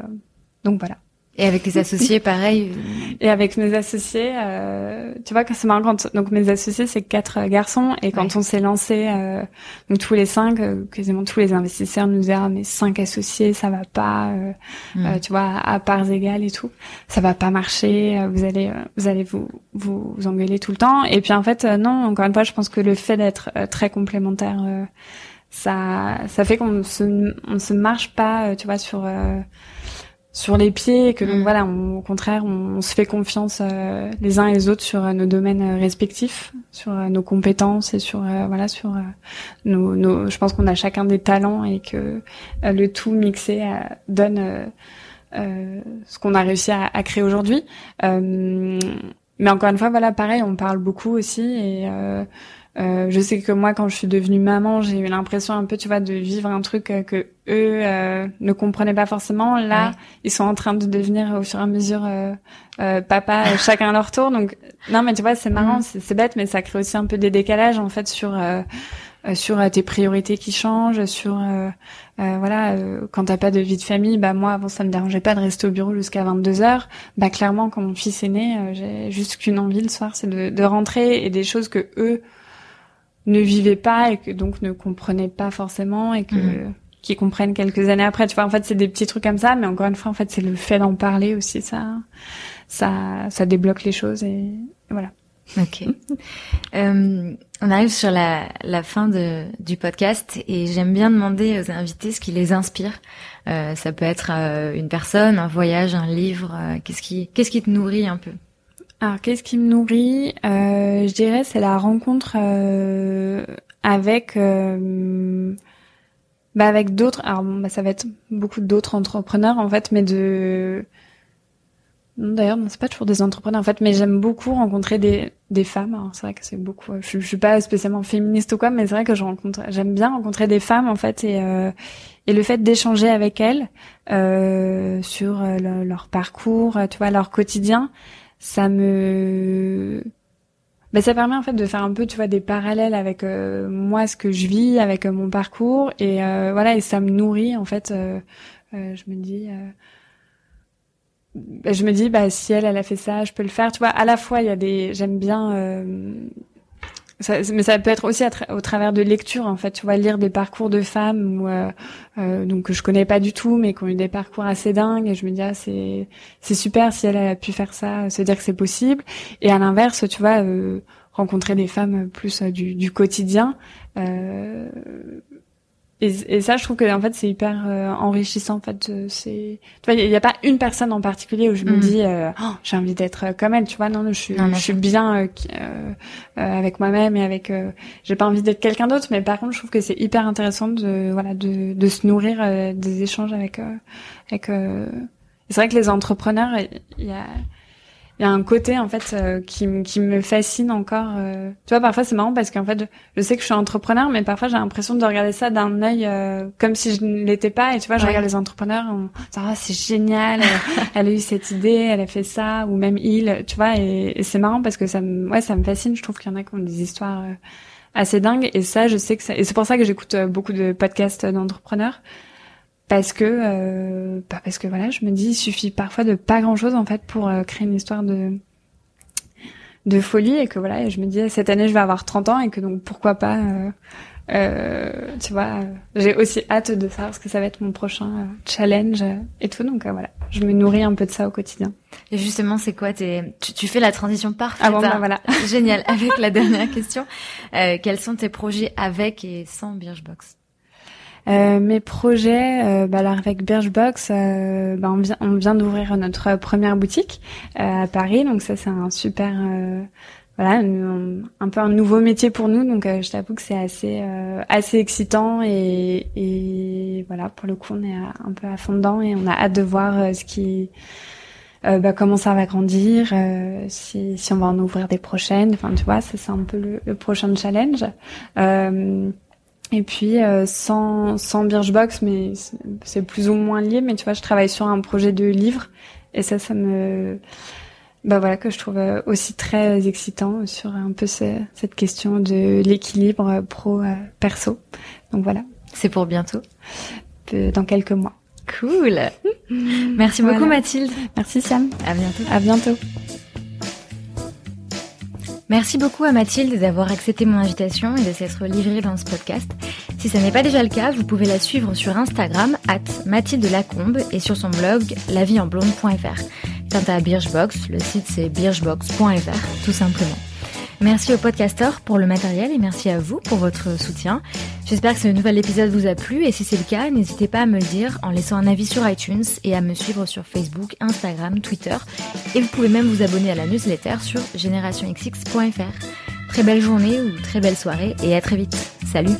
donc voilà. Et avec tes associés, pareil. Et avec mes associés, euh, tu vois, quand c'est marrant, quand, donc mes associés, c'est quatre euh, garçons, et quand on s'est lancé, euh, donc tous les cinq, euh, quasiment tous les investisseurs nous disaient, ah, mais cinq associés, ça va pas, euh, mm. tu vois, à parts égales et tout, ça va pas marcher, vous allez, vous allez vous, vous, vous engueuler tout le temps. Et puis en fait, non, encore une fois, je pense que le fait d'être très complémentaire, ça, ça fait qu'on se, on se marche pas, tu vois, sur sur les pieds et que donc mm. voilà au contraire on, se fait confiance euh, les uns et les autres sur euh, nos domaines euh, respectifs sur nos compétences et sur voilà sur nos, nos, je pense qu'on a chacun des talents et que le tout mixé donne ce qu'on a réussi à, à créer aujourd'hui mais encore une fois voilà pareil on parle beaucoup aussi et euh, je sais que moi, quand je suis devenue maman, j'ai eu l'impression un peu, tu vois, de vivre un truc euh, que eux euh, ne comprenaient pas forcément. Là, ils sont en train de devenir au fur et à mesure euh, papa, chacun à leur tour. Donc, non, mais tu vois, c'est marrant, mm. c'est bête, mais ça crée aussi un peu des décalages en fait sur sur tes priorités qui changent, sur voilà, quand t'as pas de vie de famille, bah moi avant ça me dérangeait pas de rester au bureau jusqu'à 22 heures. Bah clairement, quand mon fils est né, j'ai juste qu'une envie le soir, c'est de, de rentrer et des choses que eux ne vivaient pas et que donc ne comprenaient pas forcément et que mhm. qui comprennent quelques années après. Tu vois, en fait, c'est des petits trucs comme ça, mais encore une fois, en fait, c'est le fait d'en parler aussi, ça, ça, ça débloque les choses et, voilà. Ok. euh, on arrive sur la, la fin de, du podcast et j'aime bien demander aux invités ce qui les inspire. Euh, ça peut être euh, une personne, un voyage, un livre. Euh, qu'est-ce qui, qu'est-ce qui te nourrit un peu? Alors, qu'est-ce qui me nourrit? Euh, Je dirais c'est la rencontre euh, avec euh, bah avec d'autres. Alors bah, ça va être beaucoup d'autres entrepreneurs en fait, mais de D'ailleurs, c'est pas toujours des entrepreneurs en fait, mais j'aime beaucoup rencontrer des, des femmes. Alors c'est vrai que c'est beaucoup. Je, je, suis pas spécialement féministe ou quoi, mais c'est vrai que je rencontre. J'aime bien rencontrer des femmes en fait et euh, et le fait d'échanger avec elles euh, sur leur parcours, tu vois, leur quotidien, ça me ben, ça permet en fait de faire un peu tu vois des parallèles avec euh, moi ce que je vis avec euh, mon parcours. Et euh, voilà et ça me nourrit en fait je me dis ben, je me dis bah si elle elle a fait ça je peux le faire. Tu vois à la fois il y a des j'aime bien ça, mais ça peut être aussi au travers de lectures en fait. Tu vois lire des parcours de femmes euh, euh, donc que je connais pas du tout mais qui ont eu des parcours assez dingues. Et je me dis ah c'est c'est super si elle a pu faire ça se dire que c'est possible. Et à l'inverse tu vois euh, rencontrer des femmes plus euh, du, du quotidien euh, et, et, ça, je trouve que en fait, c'est hyper euh, enrichissant. En fait, c'est, tu vois, il n'y a, pas une personne en particulier où je me mm. dis, euh, oh, j'ai envie d'être euh, comme elle. Tu vois, non, je suis, je suis bien avec moi-même et avec. j'ai pas envie d'être quelqu'un d'autre, mais par contre, je trouve que c'est hyper intéressant de, voilà, de, de se nourrir des échanges avec, avec. c'est vrai que les entrepreneurs, il y a il y a un côté en fait euh, qui, qui me fascine encore. Euh. Tu vois, parfois c'est marrant parce qu'en fait, je, sais que je suis entrepreneur, mais parfois j'ai l'impression de regarder ça d'un œil euh, comme si je ne l'étais pas. Et tu vois, je regarde les entrepreneurs, on ah c'est génial, elle, a eu cette idée, elle a fait ça, ou même il, tu vois. Et, c'est marrant parce que ça me, ouais, ça me fascine. Je trouve qu'il y en a qui ont des histoires assez dingues. Et ça, je sais que ça, et c'est pour ça que j'écoute beaucoup de podcasts d'entrepreneurs parce que euh, bah parce que voilà je me dis il suffit parfois de pas grand chose en fait pour euh, créer une histoire de de folie et que voilà et je me dis cette année je vais avoir 30 ans et que donc pourquoi pas euh, euh tu vois j'ai aussi hâte de savoir ce que ça va être mon prochain euh, challenge et tout. Donc voilà je me nourris un peu de ça au quotidien. Et justement c'est quoi tes tu, tu, fais la transition parfaite ah bon, bah, voilà. Génial. Avec la dernière question quels sont tes projets avec et sans Birchbox? Euh, mes projets, euh, bah, alors avec Birchbox, euh, bah, on vient, on vient d'ouvrir notre première boutique euh, à Paris, donc ça c'est un super, voilà, un, peu un nouveau métier pour nous, donc je t'avoue que c'est assez, assez excitant et, et voilà, pour le coup on est un peu à fond dedans et on a hâte de voir ce qui bah, comment ça va grandir, si, si on va en ouvrir des prochaines. Enfin, tu vois, ça c'est un peu le, le prochain challenge. Euh, et puis euh, sans sans Birchbox, mais c'est plus ou moins lié. Mais tu vois, je travaille sur un projet de livre et ça, ça me bah voilà que je trouve euh, aussi très excitant sur un peu cette question de l'équilibre pro perso. Donc voilà. C'est pour bientôt. Dans quelques mois. Cool. Merci beaucoup Mathilde. Merci Sam. À bientôt. À bientôt. Merci beaucoup à Mathilde d'avoir accepté mon invitation et de s'être livrée dans ce podcast. Si ce n'est pas déjà le cas, vous pouvez la suivre sur Instagram, at Mathilde Lacombe, et sur son blog, lavielenblonde.fr. Quant à Birchbox, le site c'est birchbox.fr, tout simplement. Merci au podcasteur pour le matériel et merci à vous pour votre soutien. J'espère que ce nouvel épisode vous a plu et si c'est le cas, n'hésitez pas à me le dire en laissant un avis sur iTunes et à me suivre sur Facebook, Instagram, Twitter et vous pouvez même vous abonner à la newsletter sur générationxx.fr. Très belle journée ou très belle soirée et à très vite. Salut